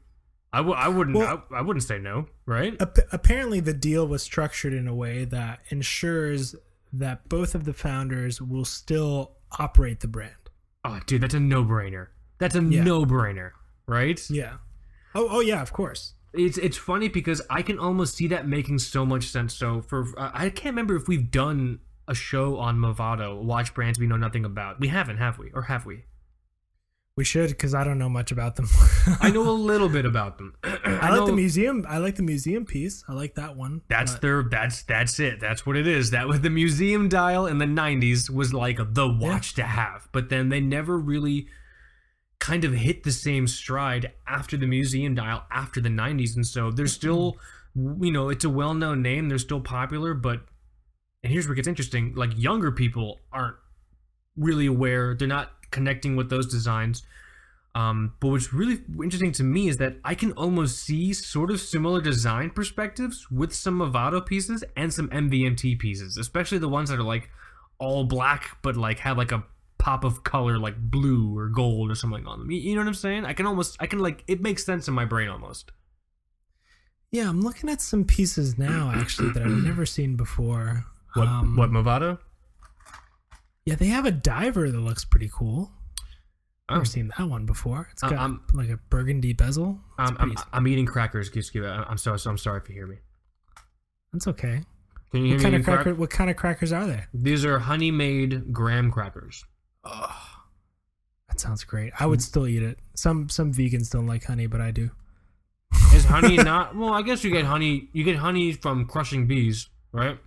Speaker 2: I w- I wouldn't.
Speaker 1: Well-
Speaker 2: I, I wouldn't say no, right?
Speaker 1: Ap- apparently, the deal was structured in a way that ensures that both of the founders will still operate the brand.
Speaker 2: Oh, dude, that's a no-brainer. That's a
Speaker 1: Yeah.
Speaker 2: no-brainer, right?
Speaker 1: Yeah. Oh, oh yeah, of course.
Speaker 2: It's it's funny because I can almost see that making so much sense. So for uh, I can't remember if we've done a show on Movado, watch brands we know nothing about. We haven't, have we? Or have we?
Speaker 1: We should because I don't know much about them.
Speaker 2: I know a little bit about them.
Speaker 1: I,
Speaker 2: I,
Speaker 1: like
Speaker 2: know
Speaker 1: the museum. I like the museum piece. I like that one.
Speaker 2: that's
Speaker 1: but-
Speaker 2: their that's that's it. That's what it is. That was the museum dial in the '90s was like the watch to have, but then they never really kind of hit the same stride after the museum dial after the 90s and so they're mm-hmm. still you know it's a well-known name they're still popular but and here's where it gets interesting like younger people aren't really aware they're not connecting with those designs um, but what's really interesting to me is that I can almost see sort of similar design perspectives with some Movado pieces and some MVMT pieces, especially the ones that are like all black but like have like a pop of color like blue or gold or something on them. You, you know what I'm saying? I can almost I can like it makes sense in my brain almost.
Speaker 1: Yeah, I'm looking at some pieces now actually that I've never seen before.
Speaker 2: What
Speaker 1: Um,
Speaker 2: what Movado?
Speaker 1: Yeah, they have a diver that looks pretty cool.
Speaker 2: Oh,
Speaker 1: Never seen that one before. It's
Speaker 2: Uh,
Speaker 1: got
Speaker 2: I'm-
Speaker 1: like a burgundy bezel.
Speaker 2: Um, I'm, I'm eating crackers. I'm sorry. I'm sorry if you hear me.
Speaker 1: that's okay.
Speaker 2: Can you hear
Speaker 1: What
Speaker 2: me?
Speaker 1: kind of
Speaker 2: eating crack-
Speaker 1: What kind of crackers are they?
Speaker 2: These are honey made graham crackers.
Speaker 1: Oh, that sounds great. I would still eat it. Some some vegans don't like honey, but I do.
Speaker 2: Is honey not? Well, I guess you get honey. You get honey from crushing bees, right?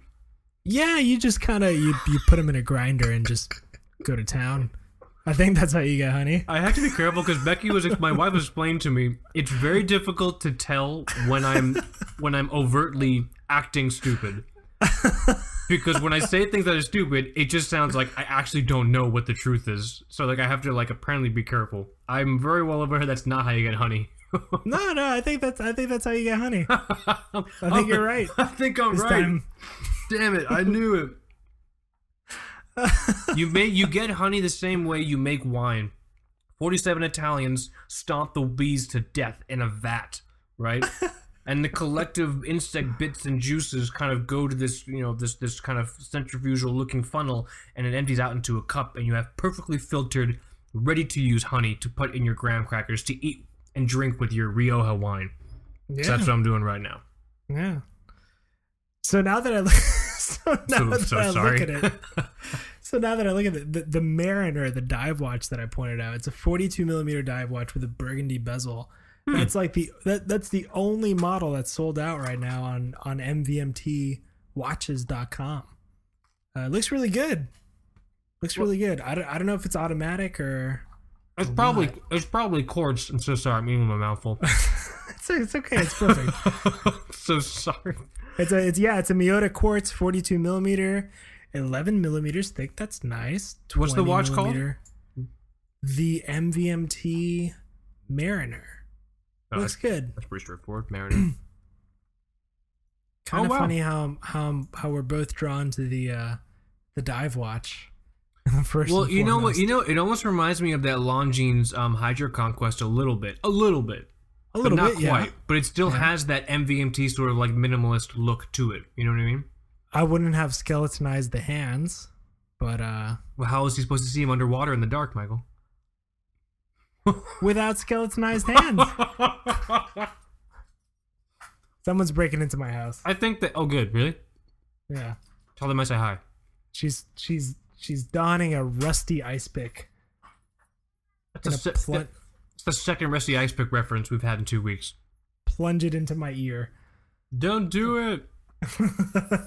Speaker 1: Yeah, you just kind of you you put them in a grinder and just go to town. I think that's how you get honey.
Speaker 2: I have to be careful because Becky was my wife explained to me it's very difficult to tell when I'm when I'm overtly acting stupid. because when I say things that are stupid, it just sounds like I actually don't know what the truth is. So like I have to like apparently be careful. I'm very well aware that's not how you get honey.
Speaker 1: No, no, I think that's I think that's how you get honey. I think you're right.
Speaker 2: I think I'm
Speaker 1: This
Speaker 2: right.
Speaker 1: time.
Speaker 2: Damn it! I knew it. you make you get honey the same way you make wine. Forty-seven Italians stomp the bees to death in a vat, right? and the collective insect bits and juices kind of go to this, you know, this this kind of centrifugal looking funnel, and it empties out into a cup, and you have perfectly filtered, ready to use honey to put in your graham crackers to eat and drink with your Rioja wine.
Speaker 1: Yeah.
Speaker 2: So that's what I'm doing right now.
Speaker 1: yeah. So now that I look, so now
Speaker 2: So,
Speaker 1: that
Speaker 2: so
Speaker 1: I
Speaker 2: sorry.
Speaker 1: look at it, so now that I look at it, the, the Mariner, the dive watch that I pointed out, it's a 42 millimeter dive watch with a burgundy bezel.
Speaker 2: Hmm.
Speaker 1: That's like the that, that's the only model that's sold out right now on on MVMTwatches.com. Uh, it looks really good. Looks really good. I don't, I don't know if it's automatic or
Speaker 2: It's probably it's probably quartz. I'm so sorry. I'm eating my mouthful.
Speaker 1: it's, it's okay. It's perfect.
Speaker 2: so sorry.
Speaker 1: It's a it's yeah, it's a Miyota quartz 42 millimeter, 11 millimeters thick. That's nice.
Speaker 2: What's the
Speaker 1: 20
Speaker 2: watch called?
Speaker 1: The MVMT Mariner.
Speaker 2: Oh,
Speaker 1: Looks good.
Speaker 2: That's pretty straightforward. Mariner.
Speaker 1: Kind
Speaker 2: Oh,
Speaker 1: of
Speaker 2: wow.
Speaker 1: funny how how how we're both drawn to the uh the dive watch. First
Speaker 2: well, you know what? You know, it almost reminds me of that Longines um, Hydro Conquest a little bit, a little bit,
Speaker 1: a little
Speaker 2: not
Speaker 1: bit,
Speaker 2: quite.
Speaker 1: yeah.
Speaker 2: But it still
Speaker 1: Yeah.
Speaker 2: has that MVMT sort of like minimalist look to it. You know what I mean?
Speaker 1: I wouldn't have skeletonized the hands, but uh
Speaker 2: Well, how is he supposed to see him underwater in the dark, Michael?
Speaker 1: without skeletonized hands. Someone's breaking into my house.
Speaker 2: I think that. Oh, good. Really?
Speaker 1: Yeah.
Speaker 2: Tell them I say hi.
Speaker 1: She's she's she's donning a rusty ice pick.
Speaker 2: That's a
Speaker 1: plun-
Speaker 2: It's the second Rusty Ice Pick reference we've had in two weeks.
Speaker 1: plunge it into my ear.
Speaker 2: Don't do it.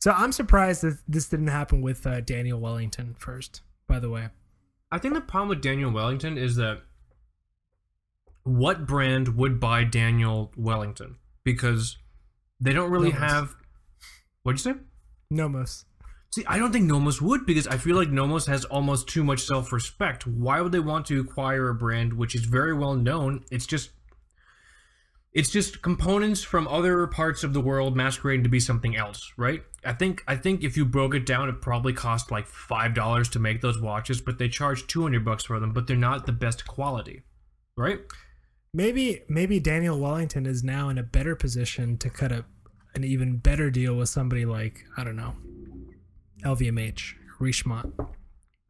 Speaker 1: So I'm surprised that this didn't happen with uh, Daniel Wellington first. By the way,
Speaker 2: I think the problem with Daniel Wellington is that what brand would buy Daniel Wellington? Because they don't really
Speaker 1: Nomos.
Speaker 2: have. What'd you say?
Speaker 1: Nomos.
Speaker 2: See, I don't think Nomos would because I feel like Nomos has almost too much self respect. Why would they want to acquire a brand which is very well known? It's just. It's just components from other parts of the world masquerading to be something else, right? I think I think if you broke it down, it probably cost like five dollars to make those watches, but they charge two hundred bucks for them, but they're not the best quality, right?
Speaker 1: Maybe maybe Daniel Wellington is now in a better position to cut a, an even better deal with somebody like I don't know, LVMH, Richemont.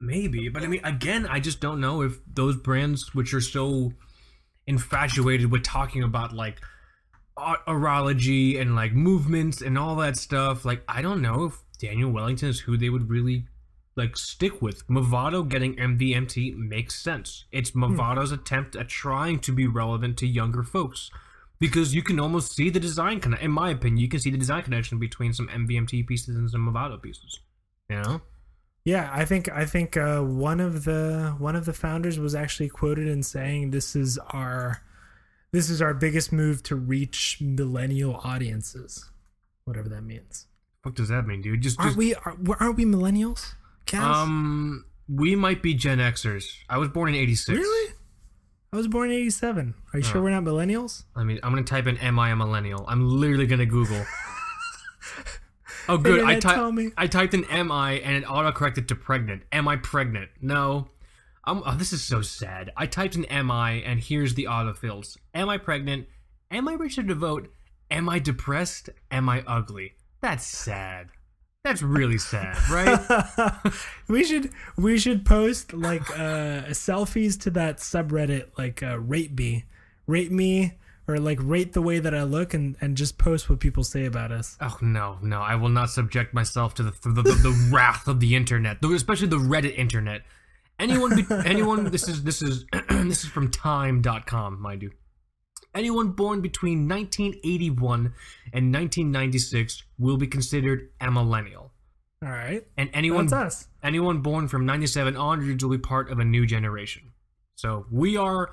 Speaker 2: Maybe, but I mean, again, I just don't know if those brands, which are so infatuated with talking about like horology and like movements and all that stuff, like I don't know if Daniel Wellington is who they would really like stick with. Movado getting MVMT makes sense. It's hmm. Movado's attempt at trying to be relevant to younger folks. Because you can almost see the design connection. In my opinion, you can see the design connection between some MVMT pieces and some Movado pieces. You know?
Speaker 1: Yeah, I think I think uh, one of the one of the founders was actually quoted in saying this is our this is our biggest move to reach millennial audiences, whatever that means.
Speaker 2: What does that mean, dude? Just,
Speaker 1: Aren't
Speaker 2: just
Speaker 1: we are, aren't we millennials? Kaz?
Speaker 2: um, we might be Gen Xers. I was born in '86.
Speaker 1: really? I was born in '87. Are you sure
Speaker 2: Oh.
Speaker 1: we're not millennials?
Speaker 2: I mean, I'm gonna type in "Am I a millennial?" I'm literally gonna Google. oh, good. I
Speaker 1: Internet, tell me.
Speaker 2: typed. I typed in "Am I?" and it auto-corrected to "pregnant." Am I pregnant? No. I'm, oh, this is so sad. I typed in "Am I?" and here's the autofills. Am I pregnant? Am I Richard DeVote? Am I depressed? Am I ugly? That's sad. That's really sad, right?
Speaker 1: we should we should post like uh selfies to that subreddit like uh rate me rate me or like rate the way that i look and and just post what people say about us
Speaker 2: Oh no, no! I will not subject myself to the the, the, the wrath of the internet, especially the Reddit internet. Anyone, be, anyone. This is this is this is from Time.com, mind you. Anyone born between 1981 and 1996 will be considered a millennial,
Speaker 1: all right
Speaker 2: and anyone
Speaker 1: that's us
Speaker 2: anyone born from 97 onwards will be part of a new generation. So we are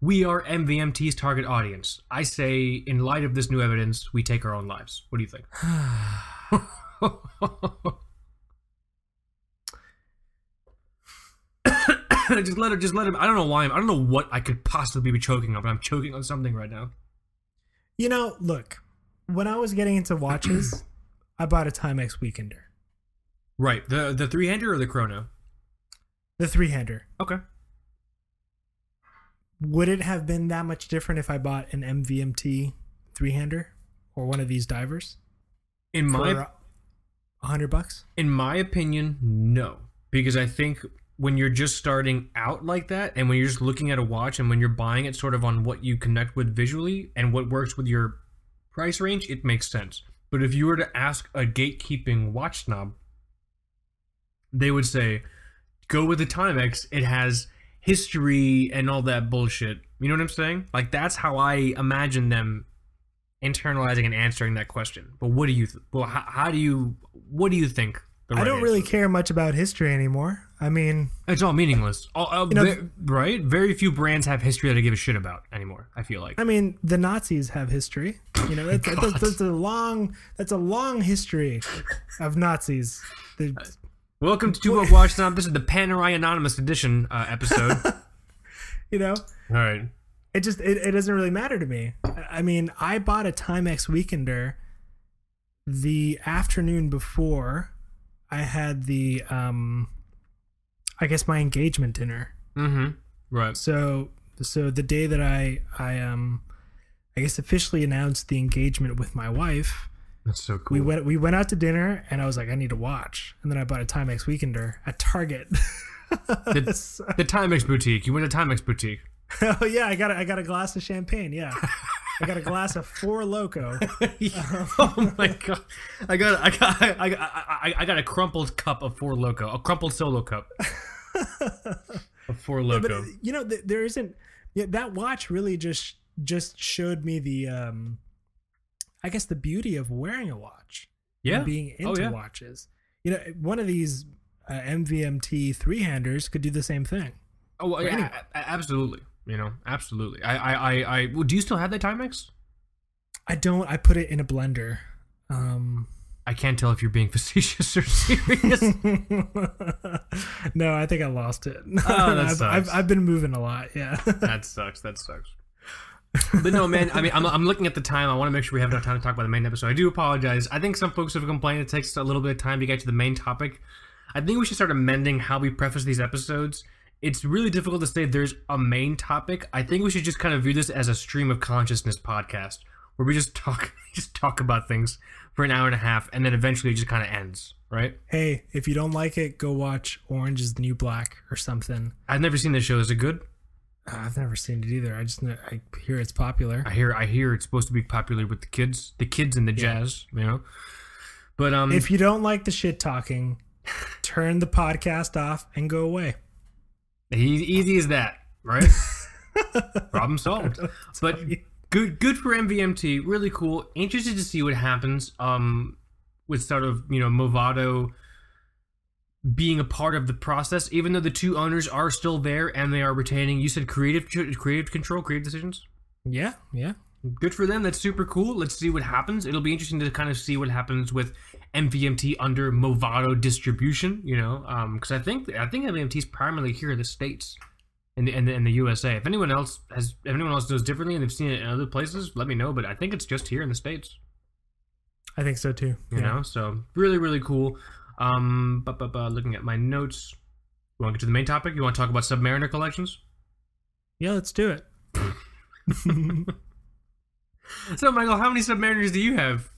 Speaker 2: we are MVMT's target audience. I say, in light of this new evidence, we take our own lives. What do you think? just let it. Just let him. I don't know why. I'm, I don't know what I could possibly be choking on, but I'm choking on something right now.
Speaker 1: you know look when i was getting into watches i bought a timex weekender
Speaker 2: Right. The the three hander or the chrono?
Speaker 1: The three hander.
Speaker 2: Okay.
Speaker 1: Would it have been that much different if I bought an MVMT three hander or one of these divers
Speaker 2: In my
Speaker 1: hundred bucks?
Speaker 2: in my opinion, no. Because I think when you're just starting out like that and when you're just looking at a watch and when you're buying it sort of on what you connect with visually and what works with your price range, it makes sense. But if you were to ask a gatekeeping watch snob, they would say, go with the Timex. It has history and all that bullshit. You know what I'm saying? Like that's how I imagine them internalizing and answering that question. But what do you? Th- well, how, how do you? What do you think? the
Speaker 1: I don't really
Speaker 2: is?
Speaker 1: care much about history anymore. I mean,
Speaker 2: It's all meaningless. All, uh,
Speaker 1: know-
Speaker 2: ve- right? Very few brands have history that I give a shit about anymore. I feel like.
Speaker 1: I mean, the Nazis have history. You know, that's, that's, that's a long that's a long history of Nazis. The-
Speaker 2: Welcome to Two Broke Watch. This is the Panerai Anonymous Edition uh, episode.
Speaker 1: you know,
Speaker 2: all right.
Speaker 1: it just it, it doesn't really matter to me. I- I mean, I bought a Timex Weekender the afternoon before I had the um I guess my engagement dinner.
Speaker 2: Mm-hmm. Right.
Speaker 1: So so the day that I I um I guess officially announced the engagement with my wife,
Speaker 2: That's so cool.
Speaker 1: we went we went out to dinner and I was like I need to watch. And then I bought a Timex Weekender at Target.
Speaker 2: the,
Speaker 1: So-
Speaker 2: the Timex boutique. You went to Timex boutique.
Speaker 1: oh yeah, I got a, I got a glass of champagne, yeah. I got a glass of Four Loco.
Speaker 2: oh my god! I got I got I got I, I got a crumpled cup of Four Loco, a crumpled solo cup of Four
Speaker 1: but
Speaker 2: Loco.
Speaker 1: you know th- there isn't yeah, that watch really just just showed me the um I guess the beauty of wearing a watch. and
Speaker 2: yeah.
Speaker 1: being
Speaker 2: Oh,
Speaker 1: into
Speaker 2: yeah.
Speaker 1: watches. You know, one of these uh, MVMT three handers could do the same thing.
Speaker 2: Oh, well, yeah,
Speaker 1: anyway.
Speaker 2: a- a- absolutely. You know, absolutely. I, I, I, I well, do you still have that Timex?
Speaker 1: I don't. I put it in a blender. Um,
Speaker 2: I can't tell if you're being facetious or serious.
Speaker 1: no, I think I lost it.
Speaker 2: Oh, that
Speaker 1: I've,
Speaker 2: sucks.
Speaker 1: I've, I've been moving a lot. Yeah.
Speaker 2: that sucks. That sucks. But no, man. I mean, I'm, I'm looking at the time. I want to make sure we have enough time to talk about the main episode. I do apologize. I think some folks have complained it takes a little bit of time to get to the main topic. I think we should start amending how we preface these episodes. It's really difficult to say there's a main topic. I think we should just kind of view this as a stream of consciousness podcast where we just talk, just talk about things for an hour and a half, and then eventually it just kind of ends. Right?
Speaker 1: hey, if you don't like it, go watch Orange Is the New Black or something.
Speaker 2: I've never seen this show. Is it good?
Speaker 1: Uh, I've never seen it either. I just know, I hear it's popular.
Speaker 2: I hear I hear it's supposed to be popular with the kids, the kids and the
Speaker 1: Yeah.
Speaker 2: jazz, you know. But um,
Speaker 1: If you don't like the shit talking, turn the podcast off and go away.
Speaker 2: easy, easy as that, right? Problem solved. But good, good for MVMT. Really cool. Interested to see what happens. Um, with sort of you know Movado being a part of the process, even though the two owners are still there and they are retaining. You said creative, creative control, creative decisions.
Speaker 1: Yeah, yeah.
Speaker 2: good for them. That's super cool. Let's see what happens. It'll be interesting to kind of see what happens with MVMT under Movado distribution. You know, um, because I think I think MVMT is primarily here in the states, in the, in the in the USA. If anyone else has, if anyone else knows differently and they've seen it in other places, let me know. But I think it's just here in the states.
Speaker 1: I think so too.
Speaker 2: You know, so really really cool. Um, but, but, but looking at my notes, you want to get to the main topic? You want to talk about Submariner collections?
Speaker 1: Yeah, let's do it.
Speaker 2: So, Michael, how many Submariners do you have?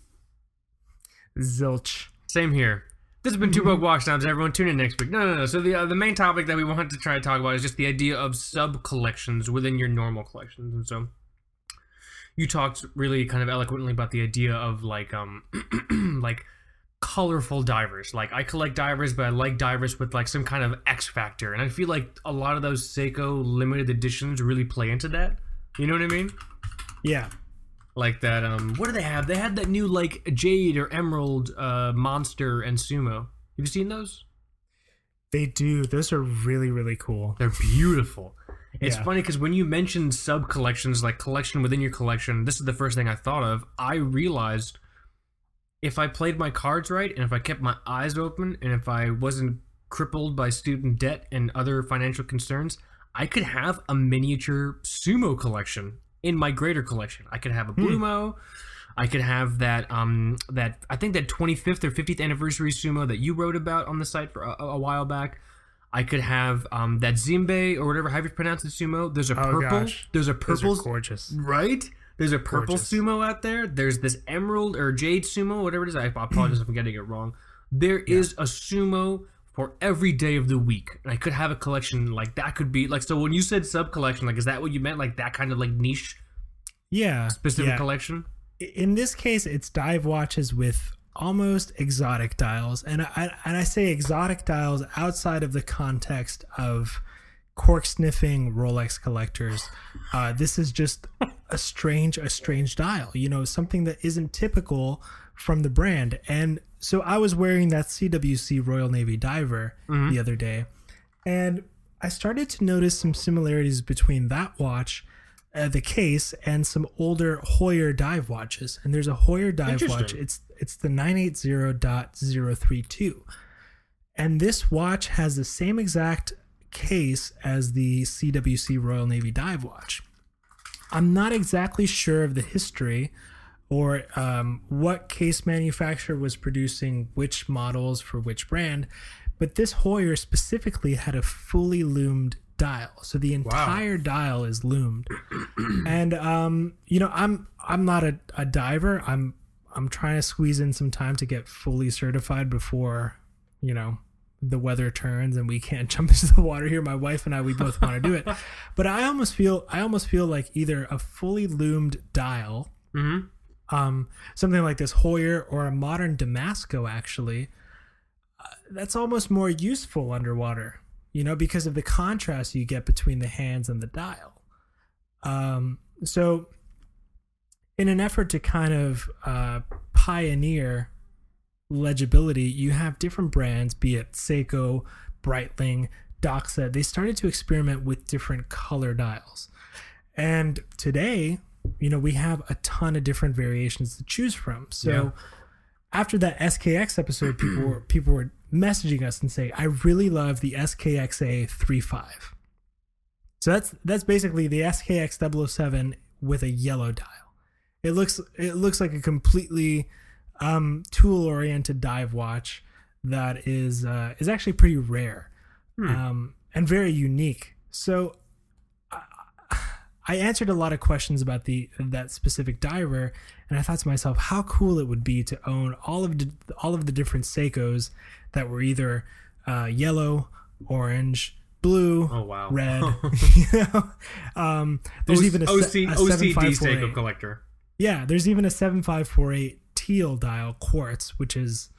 Speaker 1: Zilch.
Speaker 2: Same here. This has been Two Broke Watch Snobs. Everyone, tune in next week. No, no, no. So the uh, the main topic that we wanted to try to talk about is just the idea of sub collections within your normal collections, and so you talked really kind of eloquently about the idea of like um like colorful divers. Like I collect divers, but I like divers with like some kind of X factor, and I feel like a lot of those Seiko limited editions really play into that. You know what I mean?
Speaker 1: Yeah.
Speaker 2: like that um what do they have they had that new like jade or emerald uh monster and sumo have you seen those
Speaker 1: They do. Those are really, really cool.
Speaker 2: they're beautiful it's
Speaker 1: Yeah.
Speaker 2: funny because when you mentioned sub collections like collection within your collection this is the first thing i thought of i realized if i played my cards right and if i kept my eyes open and if i wasn't crippled by student debt and other financial concerns i could have a miniature sumo collection in my greater collection i could have a blumo I could have that um that I think that 25th or 50th anniversary sumo that you wrote about on the site for a, a while back. I could have um that Zimbe or whatever how you pronounce it sumo. There's a
Speaker 1: Oh,
Speaker 2: purple.
Speaker 1: gosh.
Speaker 2: There's a purple
Speaker 1: gorgeous.
Speaker 2: right. There's a purple
Speaker 1: Gorgeous.
Speaker 2: sumo out there. There's this emerald or jade sumo, whatever it is. I apologize if I'm getting it wrong. There is a sumo for every day of the week. And I could have a collection like that. Could be like so. When you said sub collection, like is that what you meant? Like that kind of like niche
Speaker 1: Yeah.
Speaker 2: specific
Speaker 1: yeah.
Speaker 2: collection?
Speaker 1: in this case, it's dive watches with almost exotic dials, and I and I say exotic dials outside of the context of cork sniffing Rolex collectors. Uh, this is just a strange, a strange dial. You know, something that isn't typical from the brand. And so I was wearing that CWC Royal Navy diver the other day, and I started to notice some similarities between that watch uh, the case and some older Heuer dive watches. And there's a Heuer dive watch. It's it's the 980.032. And this watch has the same exact case as the CWC Royal Navy dive watch. I'm not exactly sure of the history or um, what case manufacturer was producing which models for which brand, but this Heuer specifically had a fully lumed dial. So the entire dial is lumed. and um, you know, I'm I'm not a, a diver. I'm I'm trying to squeeze in some time to get fully certified before, you know, the weather turns and we can't jump into the water here. My wife and I we both want to do it. But I almost feel I almost feel like either a fully lumed dial
Speaker 2: Mm-hmm.
Speaker 1: um, something like this Heuer or a modern Damasco, actually, uh, that's almost more useful underwater, you know, because of the contrast you get between the hands and the dial. Um, so, in an effort to kind of uh, pioneer legibility, you have different brands, be it Seiko, Breitling, Doxa. They started to experiment with different color dials. And today, you know, we have a ton of different variations to choose from. So
Speaker 2: Yeah.
Speaker 1: after that SKX episode, people were people were messaging us and say, I really love the SKXA 35. So that's that's basically the SKX 007 with a yellow dial. It looks it looks like a completely um, tool oriented dive watch that is uh, is actually pretty rare um, and very unique. So I, I answered a lot of questions about the that specific diver, and I thought to myself how cool it would be to own all of the, all of the different Seikos that were either uh, yellow, orange, blue,
Speaker 2: Oh wow.
Speaker 1: red. you know, um, there's
Speaker 2: O-
Speaker 1: even a, se-
Speaker 2: OC,
Speaker 1: a
Speaker 2: OCD
Speaker 1: 7548.
Speaker 2: Seiko collector.
Speaker 1: Yeah, there's even a 7548 teal dial quartz, which is,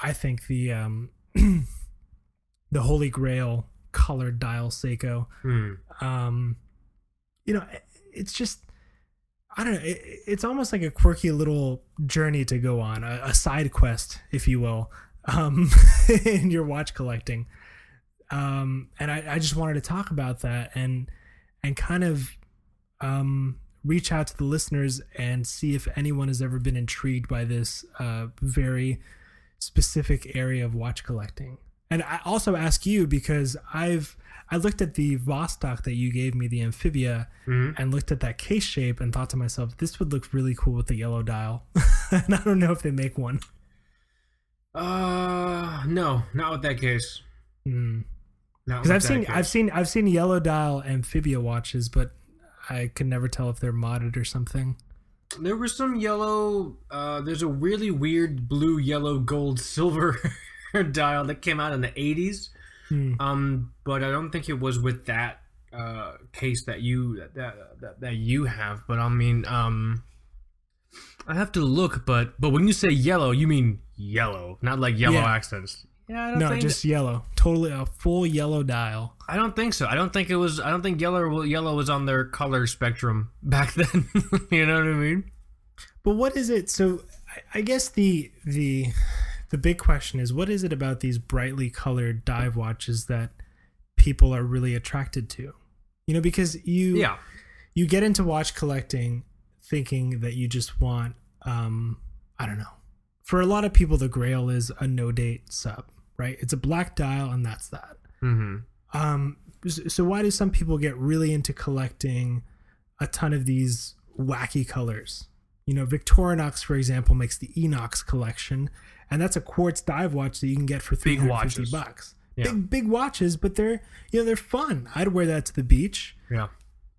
Speaker 1: I think, the um, the holy grail colored dial Seiko.
Speaker 2: Hmm.
Speaker 1: Um, you know, it's just, I don't know. It, it's almost like a quirky little journey to go on, a, a side quest, if you will, um, in your watch collecting. Um, and I, I just wanted to talk about that and and kind of um, reach out to the listeners and see if anyone has ever been intrigued by this uh, very specific area of watch collecting. And I also ask you because I've I looked at the Vostok that you gave me, the Amphibia,
Speaker 2: Mhm.
Speaker 1: and looked at that case shape and thought to myself, this would look really cool with the yellow dial. and I don't know if they make one.
Speaker 2: Uh, no, not with that case.
Speaker 1: Because Hmm. I've seen
Speaker 2: case.
Speaker 1: I've seen I've seen yellow dial Amphibia watches, but I could never tell if they're modded or something.
Speaker 2: There was some yellow. Uh, there's a really weird blue, yellow, gold, silver dial that came out in the '80s.
Speaker 1: Hmm.
Speaker 2: Um, but I don't think it was with that uh, case that you that, that that you have. But I mean, um, I have to look. But but when you say yellow, you mean yellow, not like yellow
Speaker 1: Yeah.
Speaker 2: accents. Yeah, I don't
Speaker 1: No,
Speaker 2: think
Speaker 1: just yellow. Totally a full yellow dial.
Speaker 2: I don't think so. I don't think it was. I don't think yellow yellow was on their color spectrum back then. you know what I mean?
Speaker 1: But what is it? So I, I guess the the the big question is what is it about these brightly colored dive watches that people are really attracted to? You know, because you
Speaker 2: Yeah.
Speaker 1: you get into watch collecting thinking that you just want um I don't know. For a lot of people the grail is a no date sub, right? It's a black dial and that's that.
Speaker 2: Mm-hmm.
Speaker 1: Um, so why do some people get really into collecting a ton of these wacky colors? You know, Victorinox, for example, makes the INOX collection, and that's a quartz dive watch that you can get for three hundred fifty bucks.
Speaker 2: Yeah.
Speaker 1: Big big watches, but they're you know they're fun. I'd wear that to the beach.
Speaker 2: Yeah.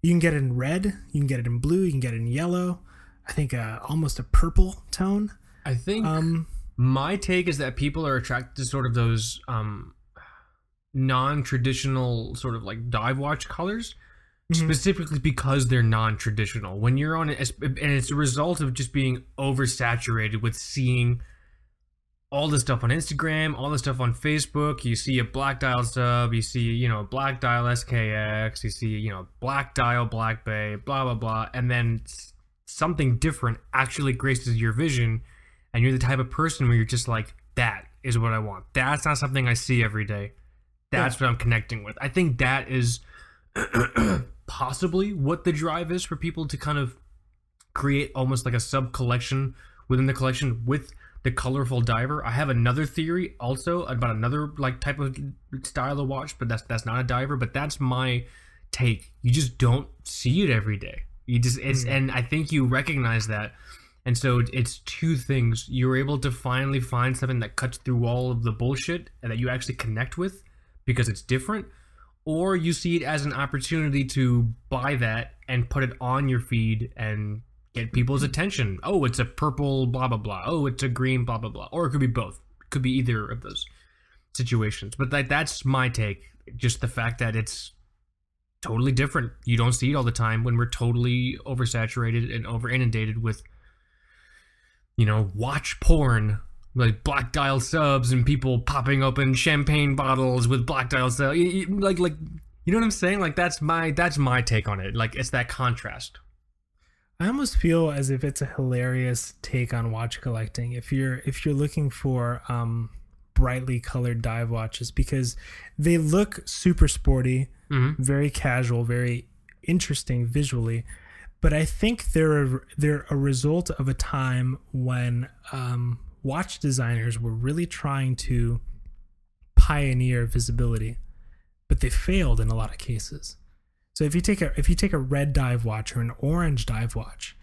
Speaker 1: You can get it in red, you can get it in blue, you can get it in yellow. I think uh, almost a purple tone.
Speaker 2: I think
Speaker 1: Um,
Speaker 2: my take is that people are attracted to sort of those um, non-traditional sort of like dive watch colors
Speaker 1: Mhm.
Speaker 2: specifically because they're non-traditional when you're on it and it's a result of just being oversaturated with seeing all the stuff on Instagram, all the stuff on Facebook. You see a black dial sub, you see, you know, black dial SKX, you see, you know, black dial Black Bay, blah blah blah, and then something different actually graces your vision, and you're the type of person where you're just like, that is what I want. That's not something I see every day. That's what I'm connecting with. I think that is possibly what the drive is for people to kind of create almost like a sub collection within the collection with the colorful diver. I have another theory also about another like type of style of watch, but that's that's not a diver, but that's my take. You just don't see it every day. You just it's
Speaker 1: Mm.
Speaker 2: and I think you recognize that. And so it's two things. You're able to finally find something that cuts through all of the bullshit and that you actually connect with because it's different or you see it as an opportunity to buy that and put it on your feed and get people's attention. Oh, it's a purple blah blah blah. Oh, it's a green blah blah blah. Or it could be both. It could be either of those situations. But that that's my take. Just the fact that it's totally different. You don't see it all the time when we're totally oversaturated and over inundated with you know, watch porn like black dial subs and people popping open champagne bottles with black dial subs. Like, like, you know what I'm saying? Like, that's my that's my take on it. Like, it's that contrast.
Speaker 1: I almost feel as if it's a hilarious take on watch collecting. If you're if you're looking for um, brightly colored dive watches because they look super sporty,
Speaker 2: hmm
Speaker 1: very casual, very interesting visually. But I think they're a, they're a result of a time when um, watch designers were really trying to pioneer visibility, but they failed in a lot of cases. So if you take a if you take a red dive watch or an orange dive watch,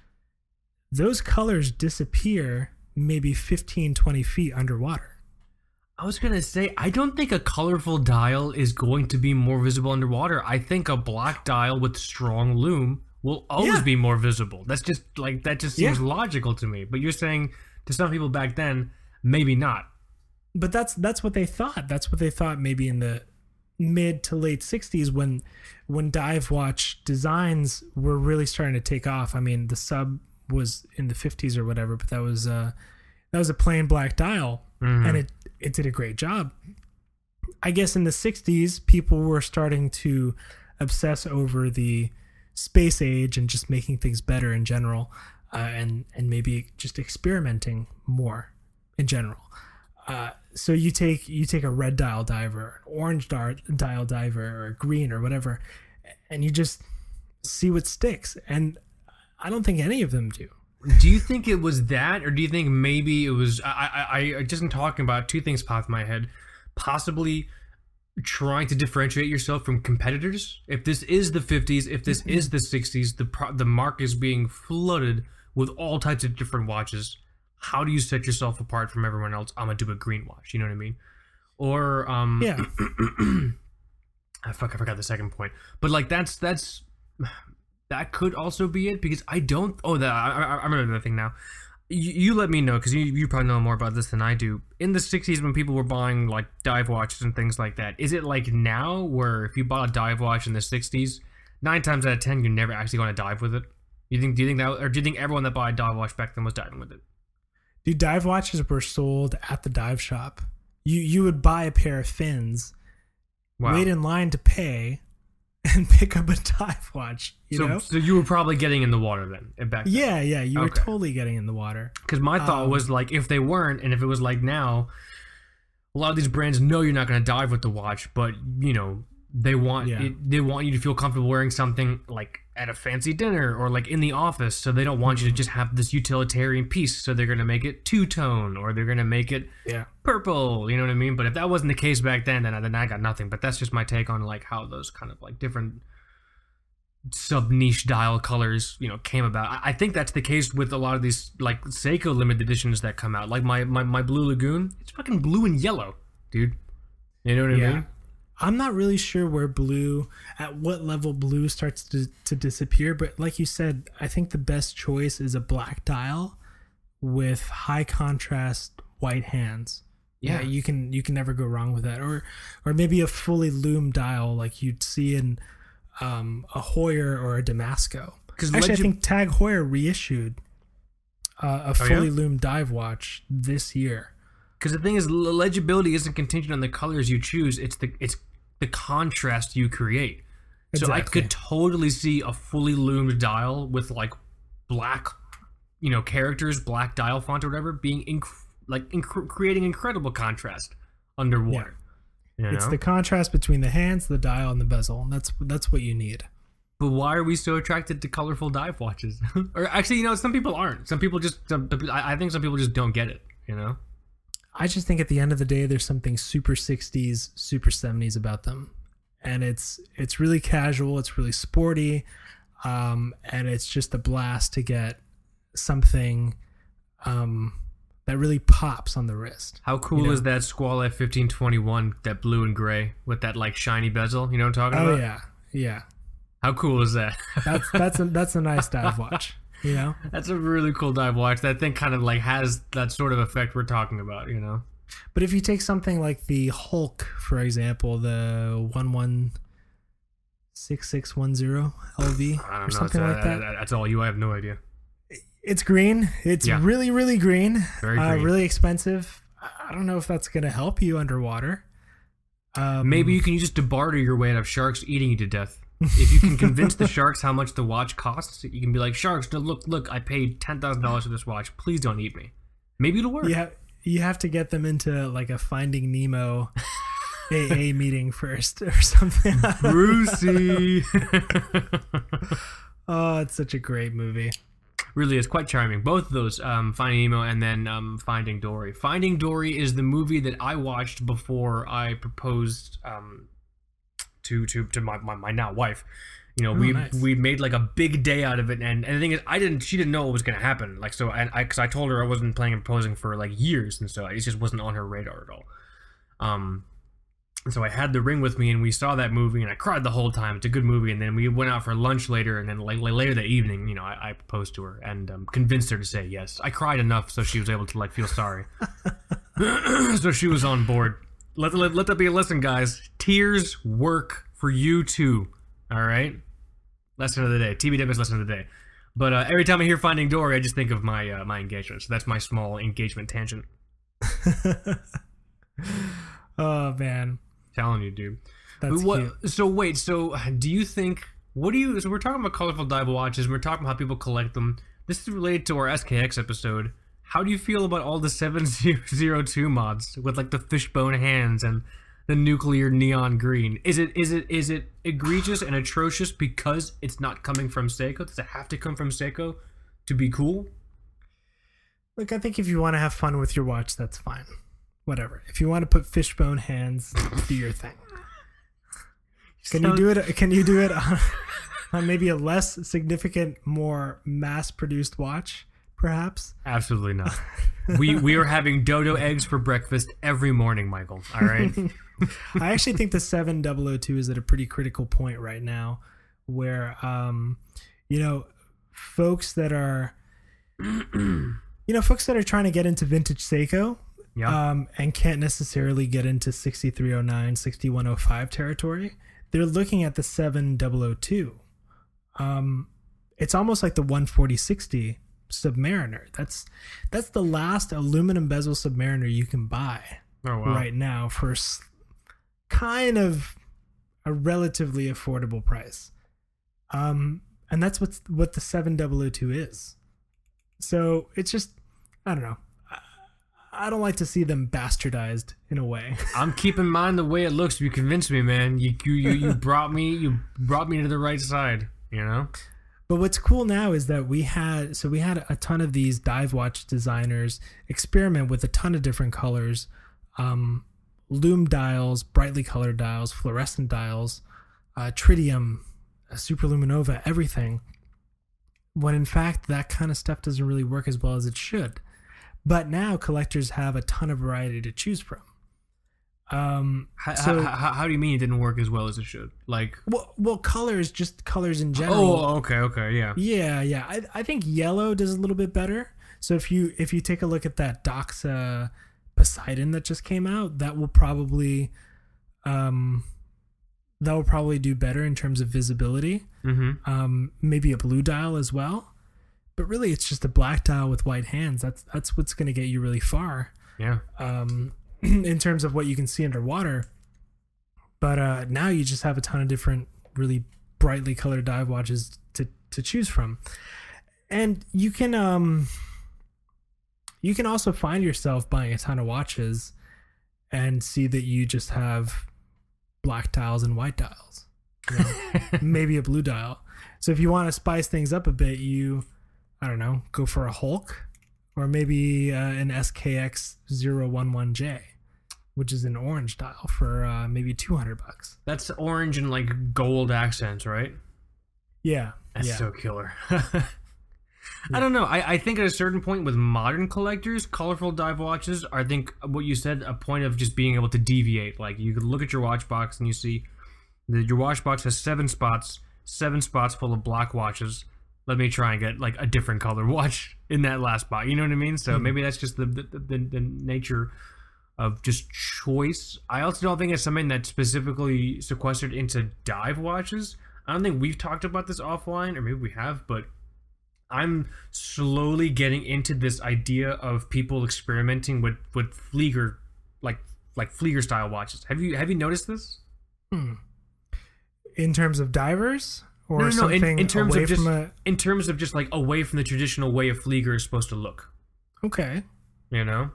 Speaker 1: those colors disappear maybe 15, 20 feet underwater.
Speaker 2: I was gonna say, I don't think a colorful dial is going to be more visible underwater. I think a black dial with strong lume will always
Speaker 1: Yeah.
Speaker 2: be more visible. That's just like that just seems
Speaker 1: Yeah.
Speaker 2: logical to me. But you're saying to some people back then, maybe not.
Speaker 1: but that's that's what they thought. That's what they thought maybe in the mid to late 60s when when dive watch designs were really starting to take off. I mean, the sub was in the 50s or whatever, but that was uh that was a plain black dial
Speaker 2: Mhm.
Speaker 1: and it it did a great job. I guess in the 60s people were starting to obsess over the space age and just making things better in general uh, and and maybe just experimenting more in general. Uh, so you take you take a red dial diver, an orange dar- dial diver, or green or whatever, and you just see what sticks. And I don't think any of them do.
Speaker 2: Do you think it was that, or do you think maybe it was? I, I, I- I just in talking about two things popped in my head. Possibly trying to differentiate yourself from competitors. If this is the 50s, if this is the 60s, the pro- the market is being flooded with all types of different watches. How do you set yourself apart from everyone else? I'm gonna do a green watch. You know what I mean? Or um,
Speaker 1: Yeah.
Speaker 2: I fuck, I forgot the second point. But like that's that's that could also be it because I don't. Oh, that I, I, I remember the thing now. You, you let me know because you, you probably know more about this than I do. In the '60s, when people were buying like dive watches and things like that, is it like now where if you bought a dive watch in the '60s, nine times out of ten you're never actually going to dive with it? You think? Do you think that, or do you think everyone that bought a dive watch back then was diving with it?
Speaker 1: Dude, dive watches were sold at the dive shop. You you would buy a pair of fins,
Speaker 2: Wow.
Speaker 1: wait in line to pay, and pick up a dive watch. You
Speaker 2: so,
Speaker 1: know?
Speaker 2: so you were probably getting in the water then eh, back then.
Speaker 1: Yeah, yeah. You were totally getting in the water.
Speaker 2: Because my thought
Speaker 1: Um,
Speaker 2: was like, if they weren't, and if it was like now, a lot of these brands know you're not going to dive with the watch, but you know they want
Speaker 1: Yeah.
Speaker 2: it, they want you to feel comfortable wearing something like at a fancy dinner or like in the office. So they don't want you to just have this utilitarian piece. So they're going to make it two tone or they're going to make it
Speaker 1: Yeah.
Speaker 2: purple. You know what I mean? But if that wasn't the case back then, then I, then I got nothing. But that's just my take on like how those kind of like different sub niche dial colors you know came about. I, I think that's the case with a lot of these like Seiko limited editions that come out. Like my my, my Blue Lagoon, it's fucking blue and yellow, dude. You know what I
Speaker 1: Yeah.
Speaker 2: mean?
Speaker 1: I'm not really sure where blue, at what level blue starts to, to disappear, but like you said, I think the best choice is a black dial with high contrast white hands.
Speaker 2: Yeah.
Speaker 1: you can you can never go wrong with that. Or or maybe a fully lume dial like you'd see in um, a Heuer or a Damasco. Actually, I think Tag Heuer reissued uh, a
Speaker 2: Oh, yeah?
Speaker 1: fully lumed dive watch this year.
Speaker 2: Because the thing is, legibility isn't contingent on the colors you choose. It's the it's the contrast you create. So I could totally see a fully lumed dial with like black, you know, characters, black dial font or whatever, being inc- like inc- creating incredible contrast underwater. You
Speaker 1: It's the contrast between the hands, the dial, and the bezel, and that's that's what you need.
Speaker 2: but why are we so attracted to colorful dive watches? or actually, you know, some people aren't. Some people just. Some, I I think some people just don't get it. You know.
Speaker 1: I just think at the end of the day, there's something super 60s, super 70s about them, and it's it's really casual, it's really sporty, um, and it's just a blast to get something um, that really pops on the wrist.
Speaker 2: How cool
Speaker 1: know?
Speaker 2: is that Squale F1521, that blue and gray with that like shiny bezel? You know what I'm talking
Speaker 1: Oh
Speaker 2: about?
Speaker 1: yeah, yeah.
Speaker 2: How cool is that?
Speaker 1: That's that's a that's a nice dive watch. You know,
Speaker 2: That's a really cool dive watch. That thing kind of like has that sort of effect we're talking about, you know?
Speaker 1: but if you take something like the Hulk, for example, the one one six six one zero LV
Speaker 2: I
Speaker 1: or
Speaker 2: don't know.
Speaker 1: something like
Speaker 2: uh,
Speaker 1: that.
Speaker 2: that- That's all you. I have no idea.
Speaker 1: It's green. It's
Speaker 2: Yeah.
Speaker 1: really, really green.
Speaker 2: Very
Speaker 1: Uh, really expensive. I don't know if that's gonna help you underwater. Um,
Speaker 2: Maybe you can use it to barter your way out of sharks eating you to death. If you can convince the sharks how much the watch costs, you can be like, "Sharks, no, look, look, I paid ten thousand dollars for this watch. Please don't eat me." Maybe it'll work.
Speaker 1: you have you have to get them into like a Finding Nemo AA meeting first or something.
Speaker 2: Brucey.
Speaker 1: oh, it's such a great movie.
Speaker 2: really is quite charming. Both of those, um, Finding Nemo and then um, Finding Dory. Finding Dory is the movie that I watched before I proposed um, to to to my, my, my now wife. You know, we
Speaker 1: Oh, nice.
Speaker 2: we made like a big day out of it, and, and the thing is, I didn't. She didn't know what was gonna happen. Like so, and I because I told her I wasn't planning on proposing for like years, and so it just wasn't on her radar at all. Um, so I had the ring with me, and we saw that movie, and I cried the whole time. It's a good movie, and then we went out for lunch later, and then like, like later that evening, you know, I, I proposed to her and um, convinced her to say yes. I cried enough so she was able to like feel sorry, so she was on board. Let, let let that be a lesson, guys. Tears work for you too. All right. Lesson of the day. TBW's lesson of the day. But uh, every time I hear Finding Dory, I just think of my uh, my engagement. So that's my small engagement tangent.
Speaker 1: oh man,
Speaker 2: Telling you, dude.
Speaker 1: that's
Speaker 2: what?
Speaker 1: cute.
Speaker 2: So wait. So do you think? What do you? So we're talking about colorful dive watches. We're talking about how people collect them. This is related to our SKX episode. How do you feel about all the seven zero two mods with like the fishbone hands and the nuclear neon green? Is it is it is it egregious and atrocious because it's not coming from Seiko? Does it have to come from Seiko to be cool?
Speaker 1: Look, I think if you want to have fun with your watch, that's fine. Whatever. If you want to put fishbone hands, do your thing. Can you do it? Can you do it on, on maybe a less significant, more mass-produced watch, perhaps?
Speaker 2: Absolutely not. we we are having dodo eggs for breakfast every morning, Michael. All right.
Speaker 1: I actually think the 7002 is at a pretty critical point right now where um you know folks that are you know folks that are trying to get into vintage Seiko
Speaker 2: Yeah.
Speaker 1: um and can't necessarily get into 6309 6105 territory they're looking at the 7002 um it's almost like the 14060 submariner that's that's the last aluminum bezel submariner you can buy
Speaker 2: oh wow.
Speaker 1: right now for s- kind of a relatively affordable price. Um, and that's what's what the 7002 is. So it's just, I don't know. I, I don't like to see them bastardized in a way.
Speaker 2: I'm keeping mine the way it looks. You convinced me, man. You you you, you brought me you brought me to the right side. You know.
Speaker 1: But what's cool now is that we had so we had a ton of these dive watch designers experiment with a ton of different colors, um, lume dials, brightly colored dials, fluorescent dials, uh, tritium superluminova, everything. When in fact, that kind of stuff doesn't really work as well as it should. But now collectors have a ton of variety to choose from. Um,
Speaker 2: How,
Speaker 1: so,
Speaker 2: how, how do you mean it didn't work as well as it should? Like,
Speaker 1: well, well, colors, just colors in general.
Speaker 2: oh, okay, okay, yeah.
Speaker 1: Yeah, yeah. I, I think yellow does a little bit better. So if you if you take a look at that Doxa Poseidon that just came out, that will probably um that will probably do better in terms of visibility.
Speaker 2: Mm-hmm.
Speaker 1: Um maybe a blue dial as well. But really it's just a black dial with white hands. That's that's what's going to get you really far
Speaker 2: Yeah.
Speaker 1: um in terms of what you can see underwater. But uh now you just have a ton of different really brightly colored dive watches to to choose from. And you can um you can also find yourself buying a ton of watches and see that you just have black dials and white dials. you know, maybe a blue dial. So if you want to spice things up a bit, you I don't know, go for a Hulk or maybe uh, an SKX 011J, which is an orange dial for uh, maybe 200 bucks.
Speaker 2: That's orange and like gold accents, right?
Speaker 1: Yeah.
Speaker 2: That's
Speaker 1: yeah.
Speaker 2: so killer. I don't know. I, I think at a certain point with modern collectors, colorful dive watches are, I think, what you said, a point of just being able to deviate. Like you could look at your watch box and you see that your watch box has seven spots, seven spots full of black watches. Let me try and get like a different color watch in that last spot. You know what I mean? So maybe that's just the the, the the nature of just choice. I also don't think it's something that's specifically sequestered into dive watches. I don't think we've talked about this offline, or maybe we have, but I'm slowly getting into this idea of people experimenting with with Flieger, like like Flieger style watches. Have you have you noticed this? Hmm.
Speaker 1: In terms of divers or
Speaker 2: No, no, no.
Speaker 1: something
Speaker 2: In, in terms
Speaker 1: away
Speaker 2: of just
Speaker 1: from a
Speaker 2: in terms of just like away from the traditional way a Flieger is supposed to look.
Speaker 1: Okay.
Speaker 2: You know,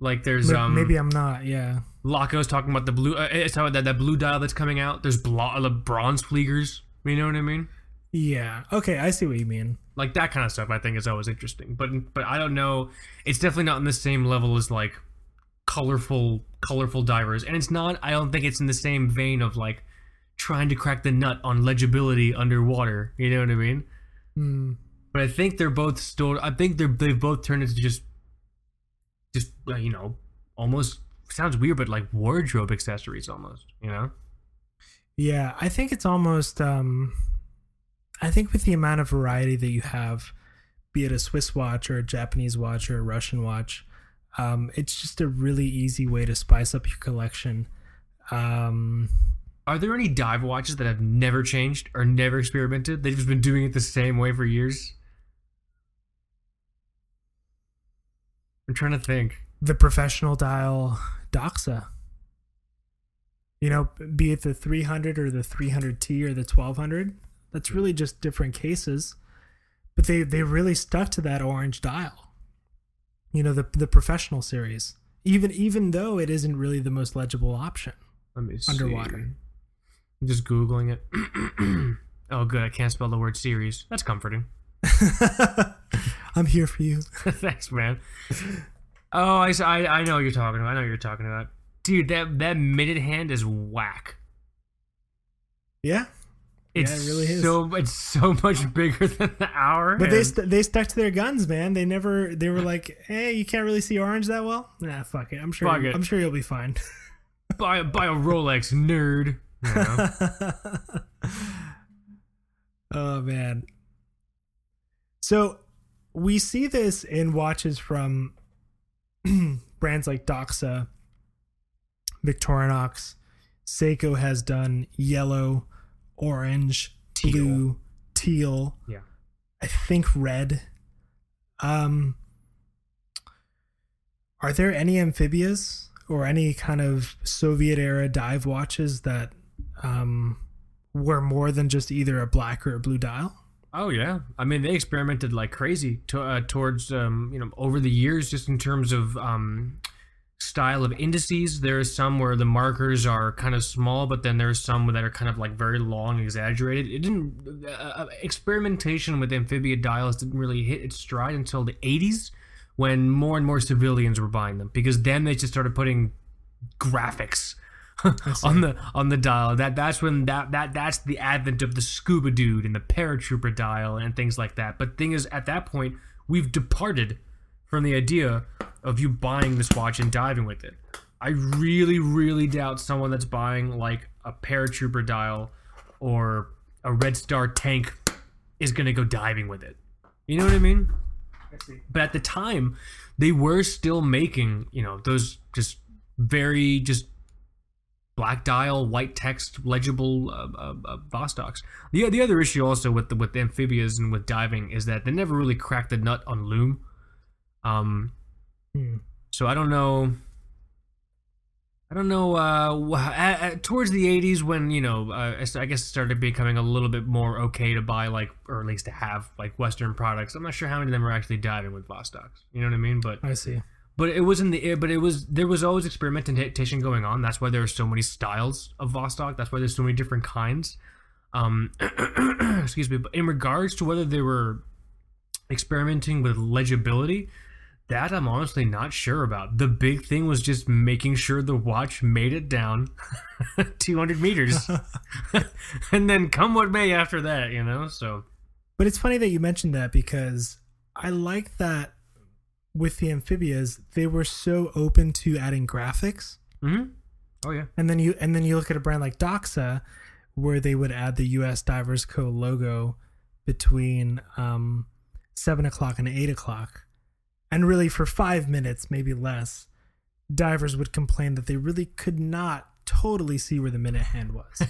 Speaker 2: like there's
Speaker 1: Ma-
Speaker 2: um
Speaker 1: maybe I'm not. Yeah.
Speaker 2: Laco's talking about the blue. Uh, it's how that that blue dial that's coming out. There's blo- the bronze Fliegers. You know what I mean?
Speaker 1: Yeah. Okay, I see what you mean.
Speaker 2: like that kind of stuff i think is always interesting but but i don't know it's definitely not on the same level as like colorful colorful divers and it's not i don't think it's in the same vein of like trying to crack the nut on legibility underwater you know what i mean
Speaker 1: Hmm.
Speaker 2: but i think they're both still i think they're they've both turned into just just uh, you know almost sounds weird but like wardrobe accessories almost you know
Speaker 1: Yeah, I think it's almost um I think with the amount of variety that you have, be it a Swiss watch or a Japanese watch or a Russian watch, um, it's just a really easy way to spice up your collection. Um,
Speaker 2: Are there any dive watches that have never changed or never experimented? They've just been doing it the same way for years. I'm trying to think.
Speaker 1: the professional dial Doxa. You know, be it the 300 or the 300T or the 1200, that's really just different cases. But they they really stuck to that orange dial. You know, the the professional series. Even even though it isn't really the most legible option.
Speaker 2: Let me see.
Speaker 1: Underwater.
Speaker 2: I'm just googling it. oh, good. I can't spell the word series. That's comforting.
Speaker 1: I'm here for you.
Speaker 2: Thanks, man. Oh, I I know what you're talking about. I know what you're talking about. Dude, that that minute hand is whack.
Speaker 1: Yeah.
Speaker 2: It's
Speaker 1: it really is.
Speaker 2: so it's so much bigger than the hour.
Speaker 1: But they st- they stuck to their guns, man. They never they were like, "Hey, you can't really see orange that well." Nah, fuck it. I'm sure
Speaker 2: Fuck it.
Speaker 1: I'm sure you'll be fine.
Speaker 2: buy buy a Rolex, nerd. You know?
Speaker 1: oh man. So we see this in watches from brands like Doxa, Victorinox, Seiko has done yellow, orange,
Speaker 2: Teal.
Speaker 1: blue, teal.
Speaker 2: Yeah.
Speaker 1: I think red. Um are there any amphibias or any kind of Soviet era dive watches that um were more than just either a black or a blue dial?
Speaker 2: Oh yeah, I mean they experimented like crazy to, uh, towards um, you know over the years, just in terms of um, style of indices. There are some where the markers are kind of small, but then there's some that are kind of like very long, exaggerated. It didn't uh, uh, experimentation with amphibia dials didn't really hit its stride until the 80s, when more and more civilians were buying them because then they just started putting graphics on the on the dial. That that's when that that that's the advent of the scuba dude and the paratrooper dial and things like that. But thing is, at that point, we've departed from the idea of you buying this watch and diving with it. I really, really doubt someone that's buying like a paratrooper dial or a Red Star tank is gonna go diving with it. You know what I mean? But at the time, they were still making, you know, those just very just black dial, white text, legible uh, uh, uh, Vostoks. The the other issue also with the with the amphibious and with diving is that they never really cracked the nut on lume. Um,
Speaker 1: Hmm.
Speaker 2: so I don't know. I don't know. Uh, at, at, towards the '80s, when you know, uh, I guess it started becoming a little bit more okay to buy like, or at least to have like Western products. I'm not sure how many of them are actually diving with Vostoks. You know what I mean? But
Speaker 1: I see.
Speaker 2: But it was in the air. But it was there was always experimentation going on. That's why there are so many styles of Vostok. That's why there's so many different kinds. Um, excuse me. But in regards to whether they were experimenting with legibility, that I'm honestly not sure about. The big thing was just making sure the watch made it down 200 meters, and then come what may after that. You know. So
Speaker 1: But it's funny that you mentioned that because I like that with the amphibias, they were so open to adding graphics.
Speaker 2: mhm. oh yeah.
Speaker 1: And then you and then you look at a brand like Doxa, where they would add the U.S. Divers Co. logo between um, seven o'clock and eight o'clock, and really for five minutes, maybe less, divers would complain that they really could not totally see where the minute hand was,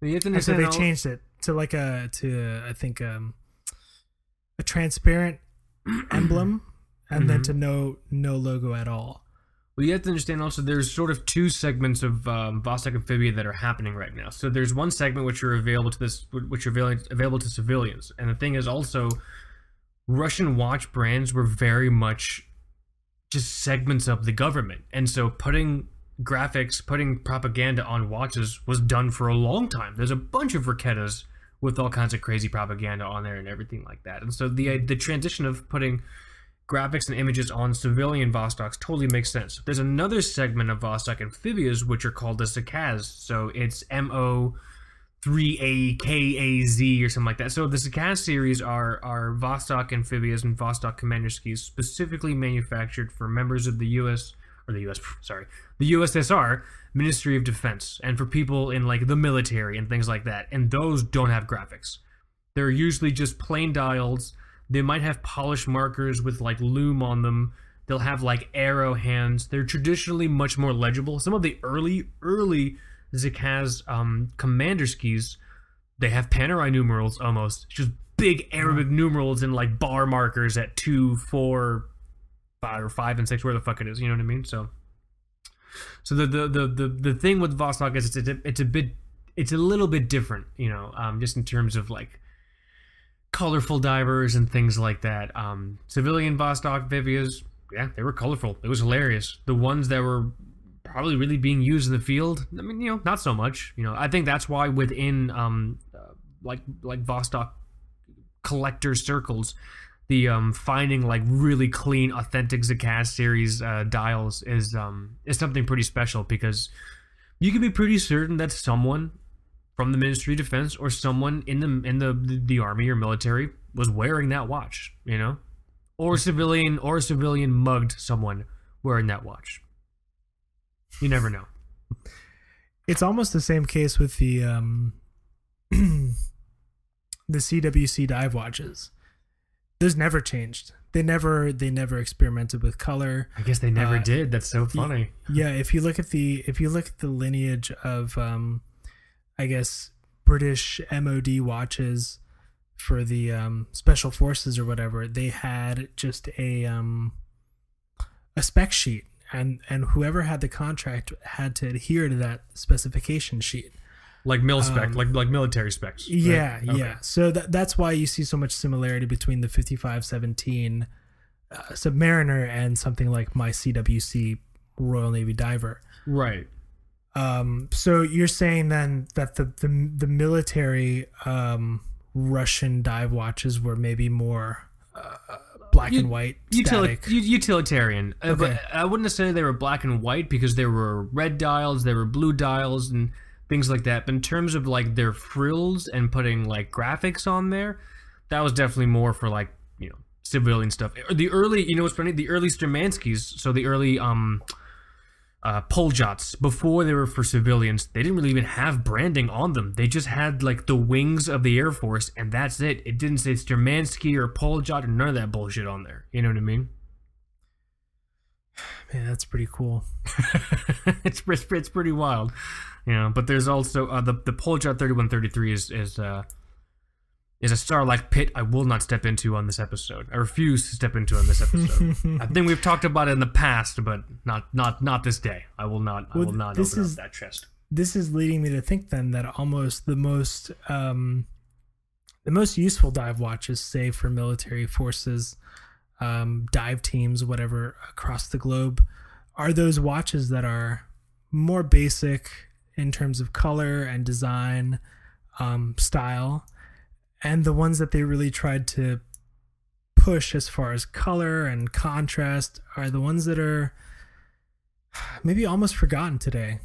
Speaker 2: You have to
Speaker 1: and so they changed it to like a to I think um, a transparent emblem, and then
Speaker 2: Mhm.
Speaker 1: to no no logo at all.
Speaker 2: Well, you have to understand also there's sort of two segments of um, Vostok Amphibia that are happening right now. So there's one segment which are available to this, which are available, to civilians, and the thing is also, Russian watch brands were very much just segments of the government, and so putting graphics, putting propaganda on watches was done for a long time. There's a bunch of Raketas with all kinds of crazy propaganda on there and everything like that, and so the uh, the transition of putting graphics and images on civilian Vostoks totally makes sense. There's another segment of Vostok amphibias which are called the Zakaz. So it's M O 3AKAZ or something like that. So the Zakaz series are are Vostok amphibias and Vostok Komandirskies specifically manufactured for members of the US or the US sorry, the USSR Ministry of Defense and for people in like the military and things like that. And those don't have graphics. They're usually just plain dials. They might have polished markers with like lume on them. They'll have like arrow hands. They're traditionally much more legible. Some of the early, early Zakaz um, Komandirskies, they have Panerai numerals almost. Just big Arabic numerals and like bar markers at two, four, five, or five and six, where the fuck it is. You know what I mean? So, so the the the the, the thing with Vostok is it's a, it's a bit it's a little bit different, you know, um, just in terms of like colorful divers and things like that. Um, civilian Vostok amphibias, yeah, they were colorful. It was hilarious. The ones that were probably really being used in the field, I mean, you know, not so much. You know, I think that's why within um, uh, like like Vostok collector circles, the um, finding like really clean, authentic Zakaz series uh, dials is um, is something pretty special because you can be pretty certain that someone from the Ministry of Defense or someone in the in the the army or military was wearing that watch, you know, or civilian or a civilian mugged someone wearing that watch. You never know.
Speaker 1: It's almost the same case with the um, the CWC dive watches. Those never changed. They never they never experimented with color.
Speaker 2: I guess they never
Speaker 1: Uh,
Speaker 2: did. That's so funny.
Speaker 1: Yeah, if you look at the if you look at the lineage of um, I guess British MOD watches for the um, special forces or whatever, they had just a um, a spec sheet, and and whoever had the contract had to adhere to that specification sheet.
Speaker 2: Like mil spec,
Speaker 1: um,
Speaker 2: like like military specs. right?
Speaker 1: Yeah,
Speaker 2: Okay.
Speaker 1: yeah. So that that's why you see so much similarity between the 5517 uh, Submariner and something like my CWC Royal Navy Diver.
Speaker 2: Right.
Speaker 1: Um, so you're saying then that the the, the military um, Russian dive watches were maybe more uh, black
Speaker 2: U-
Speaker 1: and white,
Speaker 2: Utili- utilitarian, uh, but I wouldn't necessarily they were black and white because there were red dials, there were blue dials, and things like that. But in terms of like their frills and putting like graphics on there, that was definitely more for like you know civilian stuff. The early, you know, what's funny? The early Sturmanskys, so the early um uh, Poljots before they were for civilians. They didn't really even have branding on them. They just had like the wings of the Air Force, and that's it. It didn't say Sturmansky or Poljot or none of that bullshit on there. You know what I mean?
Speaker 1: Man, that's pretty cool.
Speaker 2: it's, it's it's pretty wild, you know. But there's also uh, the the Poljot 3133 is is uh is a Starlight pit I will not step into on this episode. I refuse to step into on this episode. I think we've talked about it in the past, but not not not this day. I will not. I will not
Speaker 1: this
Speaker 2: open
Speaker 1: is-
Speaker 2: up that chest.
Speaker 1: This is leading me to think then that almost the most um, the most useful dive watches, say for military forces, um, dive teams, whatever across the globe, are those watches that are more basic in terms of color and design, um, style, and the ones that they really tried to push as far as color and contrast are the ones that are maybe almost forgotten today.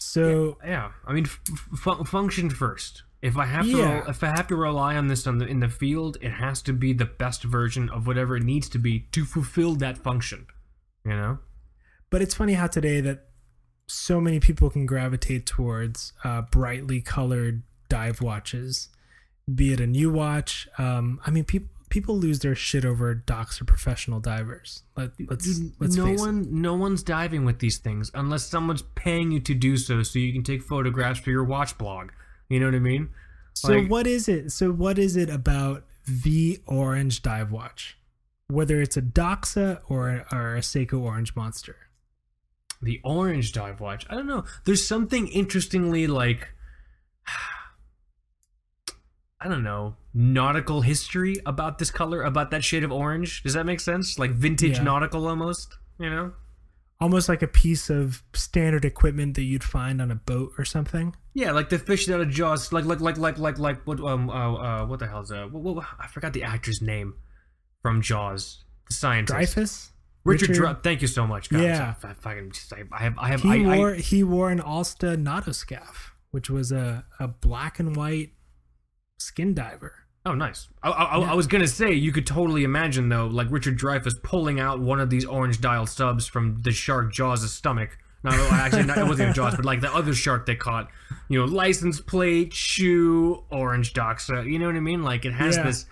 Speaker 1: So
Speaker 2: Yeah, I mean, f- function first. If I have to,
Speaker 1: Yeah.
Speaker 2: ro- if I have to rely on this on the, in the field, it has to be the best version of whatever it needs to be to fulfill that function. You know?
Speaker 1: But it's funny how today that so many people can gravitate towards uh, brightly colored dive watches, be it a new watch. Um, I mean, people people lose their shit over Doxa professional divers. Let, let's let's
Speaker 2: no
Speaker 1: face it.
Speaker 2: one, no one's diving with these things unless someone's paying you to do so, so you can take photographs for your watch blog. You know what I mean?
Speaker 1: So
Speaker 2: like-
Speaker 1: what is it? So what is it about the orange dive watch? Whether it's a Doxa or or a Seiko Orange Monster.
Speaker 2: The orange dive watch. I don't know. There's something interestingly like I don't know, nautical history about this color, about that shade of orange. Does that make sense? Like vintage
Speaker 1: Yeah.
Speaker 2: nautical almost, you know?
Speaker 1: Almost like a piece of standard equipment that you'd find on a boat or something.
Speaker 2: Yeah, like the fish out of Jaws, like like like like like like what um uh, uh what the hell's uh what, what, I forgot the actor's name from Jaws, the scientist.
Speaker 1: Dreyfuss.
Speaker 2: Richard,
Speaker 1: Richard-
Speaker 2: Dre- thank you so much, guys.
Speaker 1: Yeah.
Speaker 2: I, I fucking just, I, I have I have
Speaker 1: He
Speaker 2: I, I-
Speaker 1: wore he wore an Alsta Nautoscaph, which was a, a black and white skin diver.
Speaker 2: Oh, nice. I, I, I was gonna say you could totally imagine though, like Richard Dreyfuss pulling out one of these orange dial subs from the shark Jaws' stomach. No, actually, not, it wasn't even Jaws, but like the other shark they caught. You know, license plate, shoe, orange doxa. You know what I mean? Like it has
Speaker 1: Yeah.
Speaker 2: this,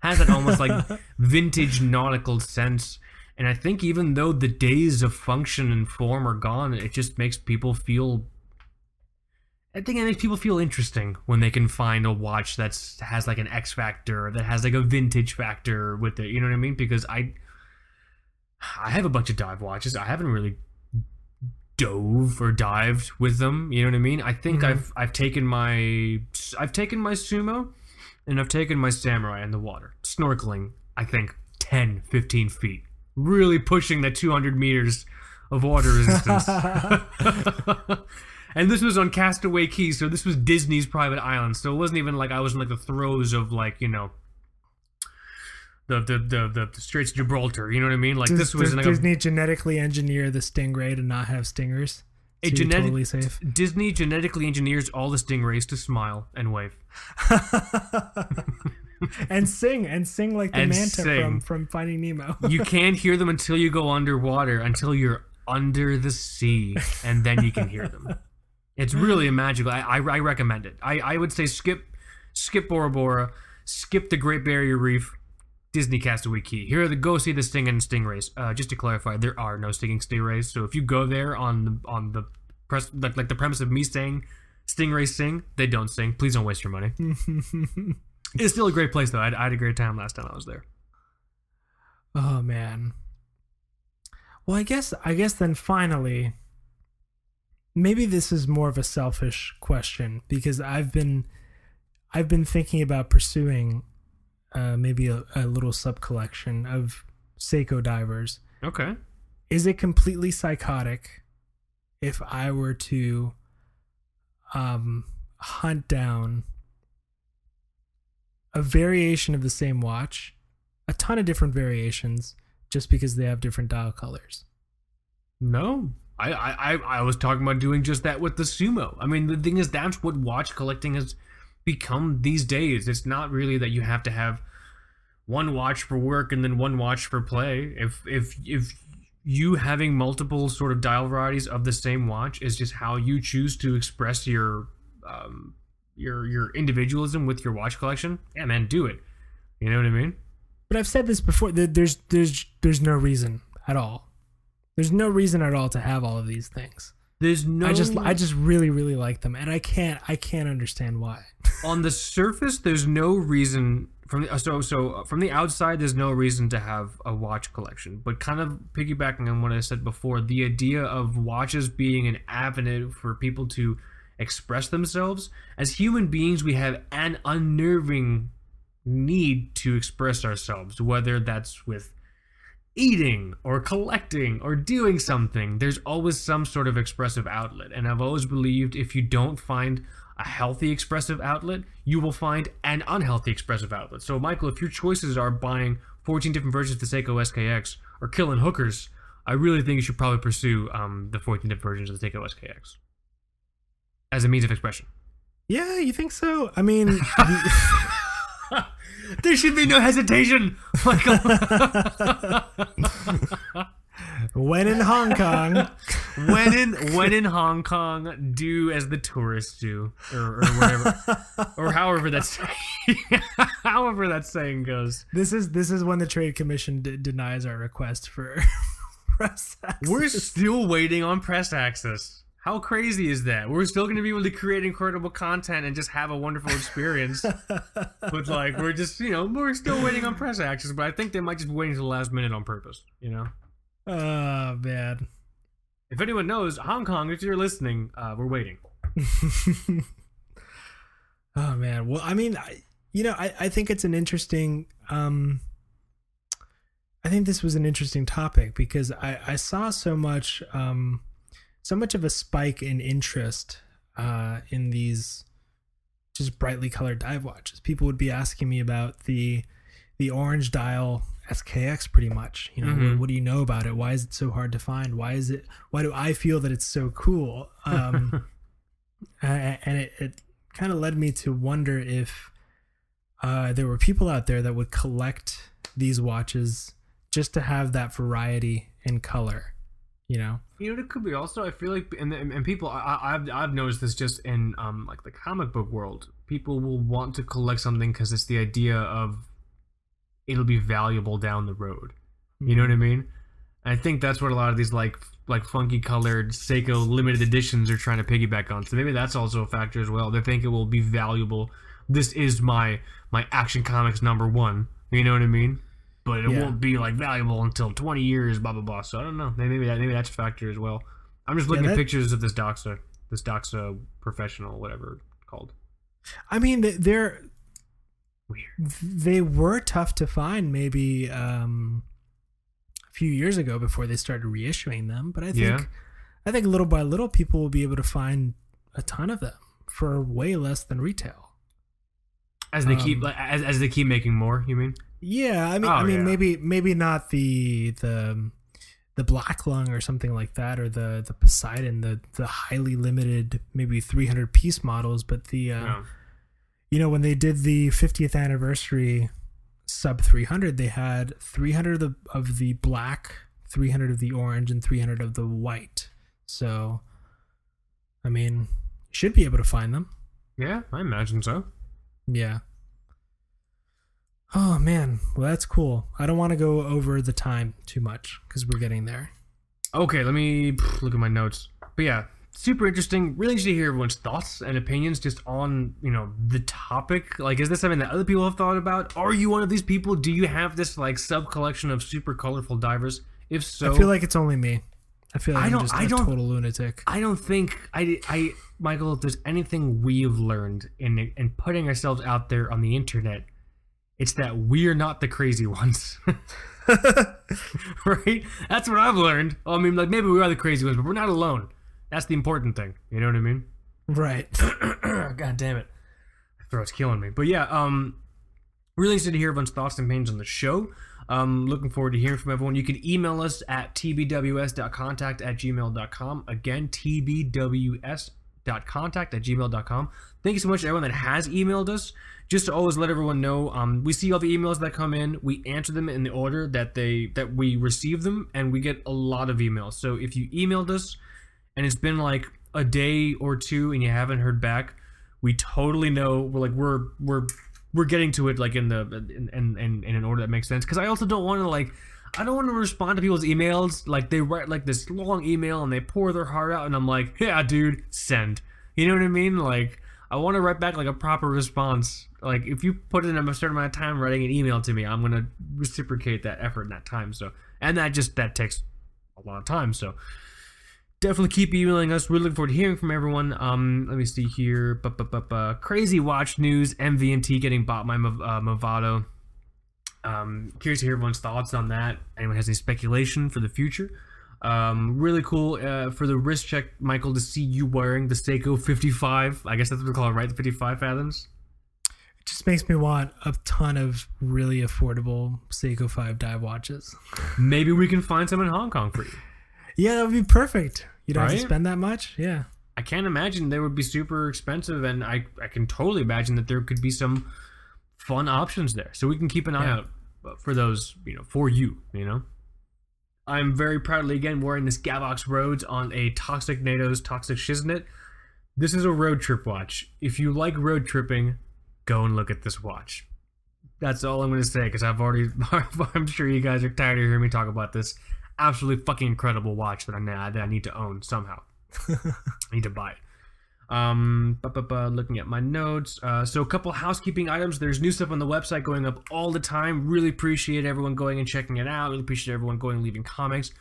Speaker 2: has that almost like vintage nautical sense. And I think even though the days of function and form are gone, it just makes people feel I think it makes people feel interesting when they can find a watch that's has like an X factor, that has like a vintage factor with it. You know what I mean? Because I, I have a bunch of dive watches. I haven't really dove or dived with them. You know what I mean? I think
Speaker 1: Mhm.
Speaker 2: I've I've taken my I've taken my sumo, and I've taken my samurai in the water snorkeling. I think 10, 15 feet, really pushing the 200 meters of water resistance. and this was on Castaway Cay, so this was Disney's private island. So it wasn't even like I was in like the throes of like you know the the the, the Straits of Gibraltar. You know what I mean? Like
Speaker 1: Does,
Speaker 2: this was
Speaker 1: does
Speaker 2: like a,
Speaker 1: Disney genetically engineer the stingray to not have stingers?
Speaker 2: A
Speaker 1: So
Speaker 2: genetic-
Speaker 1: totally safe.
Speaker 2: Disney genetically engineers all the stingrays to smile and wave.
Speaker 1: and sing and sing like the
Speaker 2: And
Speaker 1: manta
Speaker 2: sing.
Speaker 1: from from Finding Nemo.
Speaker 2: You can't hear them until you go underwater, until you're under the sea, and then you can hear them. It's really magical. I, I, I recommend it. I, I would say skip skip Bora Bora, skip the Great Barrier Reef, Disney Castaway Cay. Here are the go see the stinging stingrays. Uh, just to clarify, there are no stinging stingrays. So if you go there on the on the press like, like the premise of me saying stingrays sing, they don't sing. Please don't waste your money. it's still a great place though. I, I had a great time last time I was there.
Speaker 1: oh man. Well, I guess I guess then finally maybe this is more of a selfish question because I've been I've been thinking about pursuing uh, maybe a, a little sub collection of Seiko divers.
Speaker 2: Okay.
Speaker 1: Is it completely psychotic if I were to um, hunt down a variation of the same watch a ton of different variations just because they have different dial colors.
Speaker 2: No, I, I, I- was talking about doing just that with the sumo. I mean, the thing is, that's what watch collecting has become these days. It's not really that you have to have one watch for work and then one watch for play. If if if you having multiple sort of dial varieties of the same watch is just how you choose to express your um, your your individualism with your watch collection. Yeah, man, do it. You know what I mean?
Speaker 1: But I've said this before. th- There's there's there's no reason at all. There's no reason at all to have all of these things.
Speaker 2: There's no.
Speaker 1: I just I just really really like them, and I can't I can't understand why.
Speaker 2: On the surface there's no reason from the, uh, so so uh, from the outside there's no reason to have a watch collection. But kind of piggybacking on what i said before the idea of watches being an avenue for people to express themselves as human beings we have an unnerving need to express ourselves whether that's with eating or collecting or doing something. There's always some sort of expressive outlet. And i've always believed if you don't find a healthy expressive outlet you will find an unhealthy expressive outlet. So michael if your choices are buying 14 different versions of the seiko skx or killing hookers i really think you should probably pursue um, the 14 different versions of the seiko skx as a means of expression.
Speaker 1: Yeah, you think so? I mean, the-
Speaker 2: there should be no hesitation michael
Speaker 1: when in Hong Kong,
Speaker 2: when in when in Hong Kong, do as the tourists do, or, or whatever, or however that's however that saying goes.
Speaker 1: this is this is when the Trade Commission d- denies our request for press access.
Speaker 2: We're still waiting on press access. How crazy is that? We're still going to be able to create incredible content and just have a wonderful experience. but like, we're just you know we're still waiting on press access. But I think they might just be waiting to the last minute on purpose. You know.
Speaker 1: Oh man.
Speaker 2: If anyone knows Hong Kong, if you're listening, uh, we're waiting.
Speaker 1: oh man. Well, I mean, I, you know, I, I think it's an interesting. Um, I think this was an interesting topic because I, I saw so much, um, so much of a spike in interest uh, in these just brightly colored dive watches. People would be asking me about the the orange dial SKX pretty much. You know,
Speaker 2: Mhm.
Speaker 1: what, what do you know about it? Why is it so hard to find? Why is it? Why do I feel that it's so cool? Um, and it, it kind of led me to wonder if uh, there were people out there that would collect these watches just to have that variety in color. You know,
Speaker 2: You know, it could be also. I feel like, and and people, I- I've I've noticed this just in um like the comic book world. People will want to collect something because it's the idea of it'll be valuable down the road. You know what I hmm. mean? I think that's what a lot of these like like funky colored Seiko limited editions are trying to piggyback on. So maybe that's also a factor as well. They think it will be valuable. This is my my Action Comics number one. You know what I mean? But it
Speaker 1: Yeah.
Speaker 2: won't be like valuable until twenty years. Blah blah blah. So I don't know. Maybe maybe that maybe that's a factor as well. I'm just looking
Speaker 1: Yeah,
Speaker 2: at pictures of this Doxa, this Doxa professional, whatever called.
Speaker 1: I mean, they- they're. They were tough to find maybe um, a few years ago before they started reissuing them. But I think
Speaker 2: Yeah.
Speaker 1: I think little by little people will be able to find a ton of them for way less than retail.
Speaker 2: As they keep
Speaker 1: Um,
Speaker 2: like, as as they keep making more. You mean?
Speaker 1: Yeah, I mean,
Speaker 2: Oh,
Speaker 1: I mean,
Speaker 2: yeah.
Speaker 1: maybe maybe not the the the black lung or something like that, or the the Poseidon, the the highly limited maybe 300 piece models, but the uh,
Speaker 2: No.
Speaker 1: You know when they did the 50th anniversary sub 300 they had 300 of the, of the black 300 of the orange and 300 of the white. So i mean should be able to find them.
Speaker 2: Yeah, I imagine so.
Speaker 1: yeah. Oh man. Well that's cool. I don't want to go over the time too much because we're getting there.
Speaker 2: Okay, let me look at my notes. But yeah, super interesting. Really interested to hear everyone's thoughts and opinions just on you know the topic. Like, is this something that other people have thought about? Are you one of these people? Do you have this like sub collection of super colorful divers? If so,
Speaker 1: i feel like it's only me i feel like
Speaker 2: I
Speaker 1: I am just
Speaker 2: I
Speaker 1: a
Speaker 2: don't-
Speaker 1: total lunatic
Speaker 2: I don't think I I Michael. If there's anything we've learned in in putting ourselves out there on the internet, it's that we're not the crazy ones. right? That's what I've learned. I mean, like maybe we are the crazy ones, but we're not alone. That's the important thing. You know what I mean?
Speaker 1: right
Speaker 2: God damn it, my throat's killing me. But yeah, um, Really interested to hear everyone's thoughts and opinions on the show. Um, looking forward to hearing from everyone. You can email us at tbws.contact at gmail.com. Again, tbws.contact at gmail.com. Thank you so much to everyone that has emailed us. Just to always let everyone know, um, we see all the emails that come in. We answer them in the order that they that we receive them, and we get a lot of emails. So if you emailed us and it's been like a day or two and you haven't heard back, we totally know. We're like we're we're we're getting to it like in the in in, in, an order that makes sense. Because I also don't want to like I don't want to respond to people's emails like they write like this long email and they pour their heart out and I'm like, yeah, dude, send. You know what I mean? Like I want to write back like a proper response. Like if you put in a certain amount of time writing an email to me, I'm gonna reciprocate that effort and that time. So and that just that takes a lot of time. So definitely keep emailing us. We're looking forward to hearing from everyone. Um, let me see here. Ba-ba-ba-ba. Crazy watch news. MVMT getting bought by Mov- uh, Movado. Um, curious to hear everyone's thoughts on that. Anyone has any speculation for the future? Um, really cool uh, for the wrist check, Michael, to see you wearing the Seiko 55. I guess that's what we call it, right? The 55 fathoms.
Speaker 1: It just makes me want a ton of really affordable Seiko 5 dive watches.
Speaker 2: Maybe we can find some in Hong Kong for you.
Speaker 1: Yeah, that would be perfect. You don't have to spend that much. Yeah.
Speaker 2: I can't imagine they would be super expensive, and I, I can totally imagine that there could be some fun options there. So we can keep an eye
Speaker 1: Yeah.
Speaker 2: out uh, for those, you know, for you, you know. I'm very proudly again wearing this Gavox Roads on a Toxic NATO's Toxic Shiznit. This is a road trip watch. If you like road tripping, go and look at this watch. That's all I'm going to say because I've already, I'm sure you guys are tired of hearing me talk about this absolutely fucking incredible watch that I, that I need to own somehow. I need to buy it. Um, bu- bu- bu- looking at my notes. Uh, so a couple housekeeping items. There's new stuff on the website going up all the time. Really appreciate everyone going and checking it out. Really appreciate everyone going and leaving comments.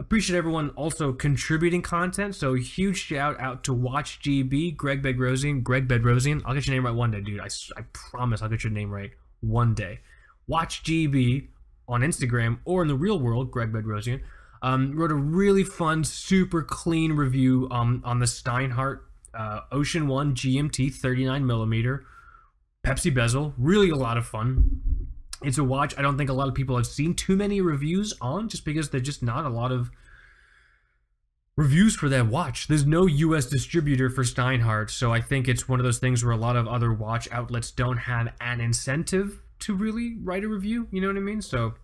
Speaker 2: Appreciate everyone also contributing content. So huge shout out to Watch GB, Greg Bedrosian, Greg Bedrosian. I'll get your name right one day, dude. I promise I'll get your name right one day. Watch GB on Instagram or in the real world, Greg Bedrosian. Um, wrote a really fun, super clean review um, on the Steinhart uh, Ocean One GMT 39 millimeter Pepsi bezel. Really a lot of fun. It's a watch I don't think a lot of people have seen too many reviews on, just because there's just not a lot of reviews for that watch. There's no U.S. distributor for Steinhart, so I think it's one of those things where a lot of other watch outlets don't have an incentive to really write a review. You know what I mean? So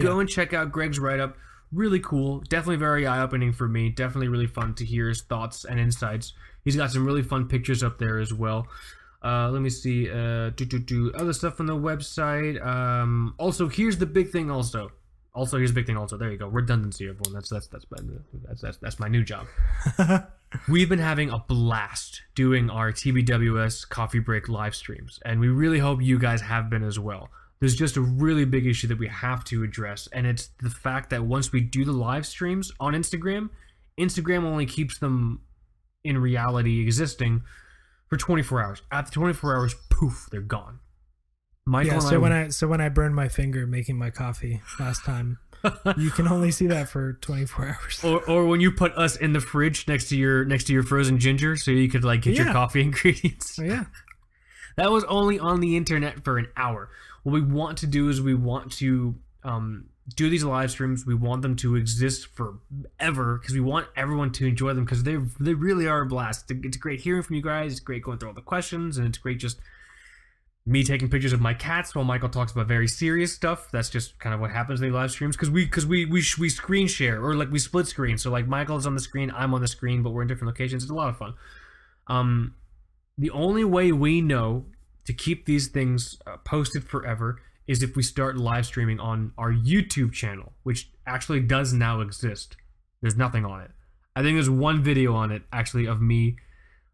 Speaker 2: go and check out Greg's write up. Really cool. Definitely very eye opening for me. Definitely really fun to hear his thoughts and insights. He's got some really fun pictures up there as well. Uh, let me see. Uh, do, do, do other stuff on the website. Um, also, here's the big thing. Also, also here's the big thing. Also, there you go. Redundancy, everyone. That's that's that's my, that's that's that's my new job. We've been having a blast doing our TBWS coffee break live streams, and we really hope you guys have been as well. There's just a really big issue that we have to address, and it's the fact that once we do the live streams on Instagram, Instagram only keeps them in reality existing for 24 hours. After 24 hours, poof, they're gone. Michael
Speaker 1: Yeah. So
Speaker 2: I,
Speaker 1: when I so when I burned my finger making my coffee last time, you can only see that for 24 hours.
Speaker 2: or, or when you put us in the fridge next to your next to your frozen ginger, so you could like get your coffee ingredients.
Speaker 1: So yeah.
Speaker 2: That was only on the internet for an hour. What we want to do is we want to um, do these live streams. We want them to exist forever because we want everyone to enjoy them because they they really are a blast. It's great hearing from you guys. It's great going through all the questions, and it's great just me taking pictures of my cats while Michael talks about very serious stuff. That's just kind of what happens in the live streams because we because we we we screen share or like we split screen. So like Michael's on the screen, I'm on the screen, but we're in different locations. It's a lot of fun. Um, the only way we know to keep these things uh, posted forever is if we start live streaming on our YouTube channel, which actually does now exist. There's nothing on it. I think there's one video on it actually of me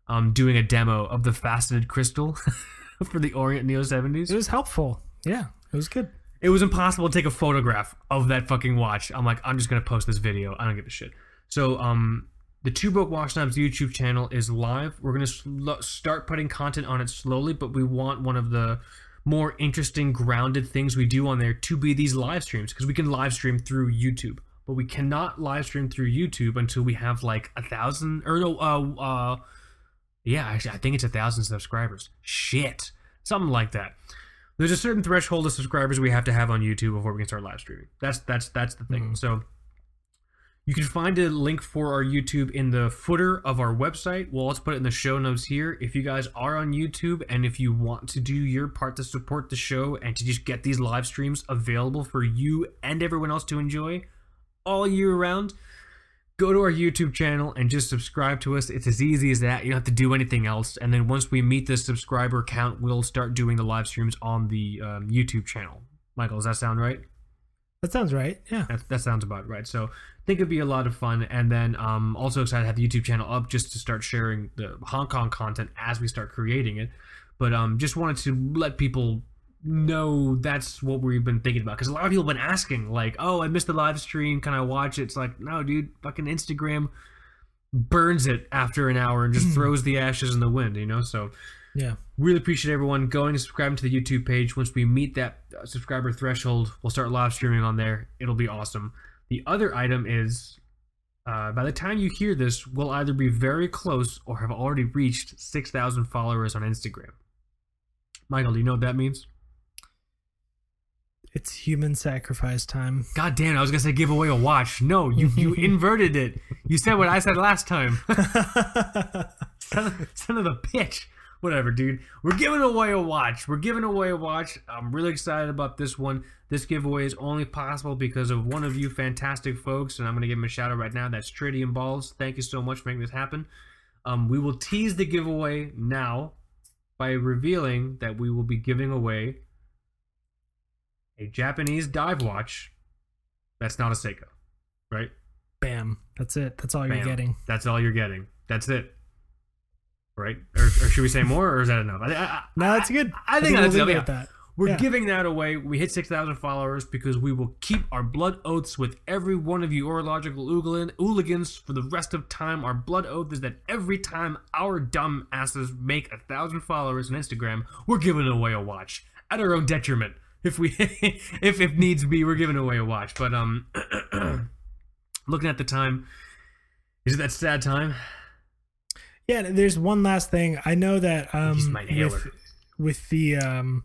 Speaker 2: um, doing a demo of the faceted crystal for the Orient Neo 70s.
Speaker 1: It was helpful. Yeah. It was good.
Speaker 2: It was impossible to take a photograph of that fucking watch. I'm like, I'm just gonna post this video. I don't give a shit. So, um, the Two Broke Watch Snobs YouTube channel is live. We're gonna sl- start putting content on it slowly, but we want one of the more interesting, grounded things we do on there to be these live streams because we can live stream through YouTube, but we cannot live stream through YouTube until we have like a thousand or no, uh, uh, yeah, actually, I think it's a thousand subscribers. Shit, something like that. there's a certain threshold of subscribers we have to have on YouTube before we can start live streaming. That's that's that's the thing. Mm-hmm. So you can find a link for our YouTube in the footer of our website. We'll also put it in the show notes here. If you guys are on YouTube and if you want to do your part to support the show and to just get these live streams available for you and everyone else to enjoy all year round, go to our YouTube channel and just subscribe to us. It's as easy as that. You don't have to do anything else. And then once we meet the subscriber count, we'll start doing the live streams on the um, YouTube channel. Michael, does that sound right?
Speaker 1: That sounds right. Yeah.
Speaker 2: That, that sounds about right. So I think it'd be a lot of fun. And then um, also excited to have the YouTube channel up just to start sharing the Hong Kong content as we start creating it. But um, just wanted to let people know that's what we've been thinking about because a lot of people have been asking like oh i missed the live stream can i watch it? It's like no dude fucking instagram burns it after an hour and just throws the ashes in the wind you know? So
Speaker 1: Yeah.
Speaker 2: really appreciate everyone going and subscribing to the youtube page. Once we meet that uh, subscriber threshold we'll start live streaming on there. It'll be awesome. The other item is uh, by the time you hear this we'll either be very close or have already reached 6000 followers on instagram. Michael do you know what that means
Speaker 1: It's human sacrifice time.
Speaker 2: God damn, I was gonna say give away a watch. No, you you inverted it. You said what I said last time. son, of, son of a bitch. Whatever, dude. We're giving away a watch. We're giving away a watch. I'm really excited about this one. This giveaway is only possible because of one of you fantastic folks, and I'm gonna give him a shout out right now. That's Tritium Balls. Thank you so much for making this happen. Um, we will tease the giveaway now by revealing that we will be giving away a Japanese dive watch that's not a Seiko, right?
Speaker 1: Bam. That's it. That's all you're getting.
Speaker 2: That's all you're getting. That's it. Right? Or, or should we say more, or is that enough? I, I,
Speaker 1: No, that's good.
Speaker 2: I think
Speaker 1: we'll
Speaker 2: that's
Speaker 1: leave
Speaker 2: enough,
Speaker 1: it
Speaker 2: yeah.
Speaker 1: at that.
Speaker 2: We're
Speaker 1: Yeah.
Speaker 2: giving that away. We hit 6,000 followers because we will keep our blood oaths with every one of you horological hooligans for the rest of time. Our blood oath is that every time our dumb asses make a thousand followers on Instagram, we're giving away a watch at our own detriment. If we, if if needs be, we're giving away a watch. But um, looking at the time, is it that sad time?
Speaker 1: Yeah, there's one last thing. I know that um
Speaker 2: He's my inhaler.
Speaker 1: with, with the um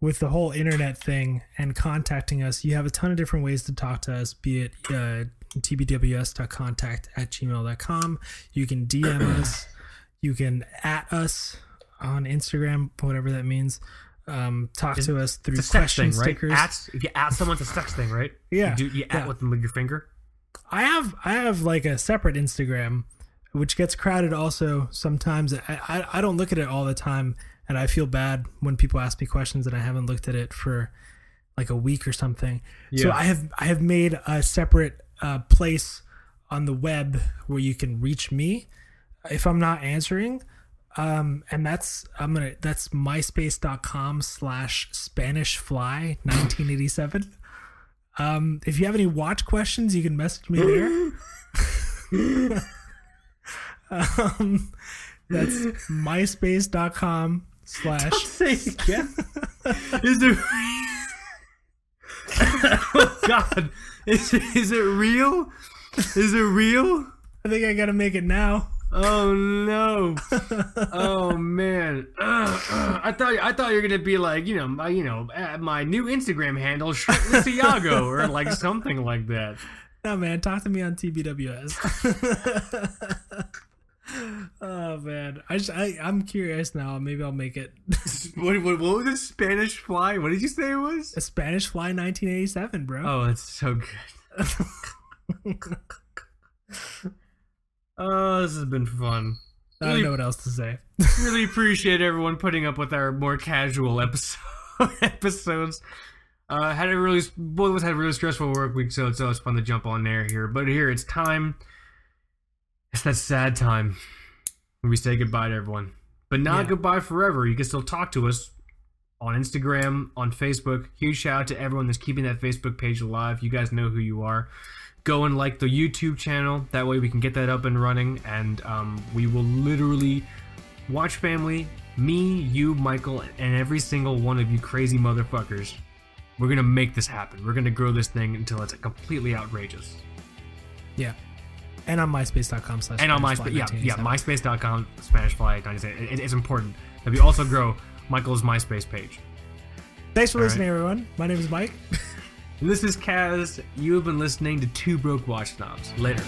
Speaker 1: with the whole internet thing and contacting us, you have a ton of different ways to talk to us, be it uh, tbws.contact at gmail.com. You can DM us. You can at us on Instagram, whatever that means. Um, talk to us through
Speaker 2: It's a
Speaker 1: question
Speaker 2: thing, right?
Speaker 1: stickers.
Speaker 2: At, if you at someone, it's a sex thing, right?
Speaker 1: Yeah,
Speaker 2: You, do, you at with them with your finger.
Speaker 1: I have I have like a separate Instagram, which gets crowded also sometimes. I, I I don't look at it all the time, and I feel bad when people ask me questions and I haven't looked at it for like a week or something. So I have I have made a separate uh, place on the web where you can reach me if I'm not answering. Um, and that's I'm gonna that's myspace.com slash Spanish fly 1987. Um, if you have any watch questions, you can message me there. um, that's myspace.com slash
Speaker 2: Say it again. is it? oh God! Is it, is it real? Is it real?
Speaker 1: I think I gotta make it now.
Speaker 2: Oh no! Oh man! Ugh, ugh. I thought I thought you were gonna be like you know my you know uh, my new Instagram handle Shirtless Iago or like something like that.
Speaker 1: No man, talk to me on TBWS. oh man, I just I I'm curious now. Maybe I'll make it
Speaker 2: What, what, what was it? Spanish fly? What did you say it was?
Speaker 1: a Spanish Fly 1987, bro.
Speaker 2: Oh, it's so good. Oh, this has been fun.
Speaker 1: I don't know what else to say.
Speaker 2: really appreciate everyone putting up with our more casual episode episodes. Uh, had a really both of us had a really stressful work week, so it's always fun to jump on there here. But here it's time. It's that sad time when we say goodbye to everyone, but not
Speaker 1: Yeah.
Speaker 2: goodbye forever. You can still talk to us on Instagram, on Facebook. Huge shout out to everyone that's keeping that Facebook page alive. You guys know who you are. Go and like the YouTube channel. That way we can get that up and running, and um, we will literally watch family, me, you, Michael, and every single one of you crazy motherfuckers. We're gonna make this happen. We're gonna grow this thing until it's completely outrageous.
Speaker 1: Yeah. And on myspace.com slash
Speaker 2: And on MySpace, yeah, yeah,
Speaker 1: 1987.
Speaker 2: MySpace.com, Spanish Fly, 97. It, it's important that we also grow Michael's MySpace page.
Speaker 1: Thanks for
Speaker 2: All
Speaker 1: listening, everyone. My name is Mike.
Speaker 2: This is Kaz. You have been listening to Two Broke Watch Snobs. Later.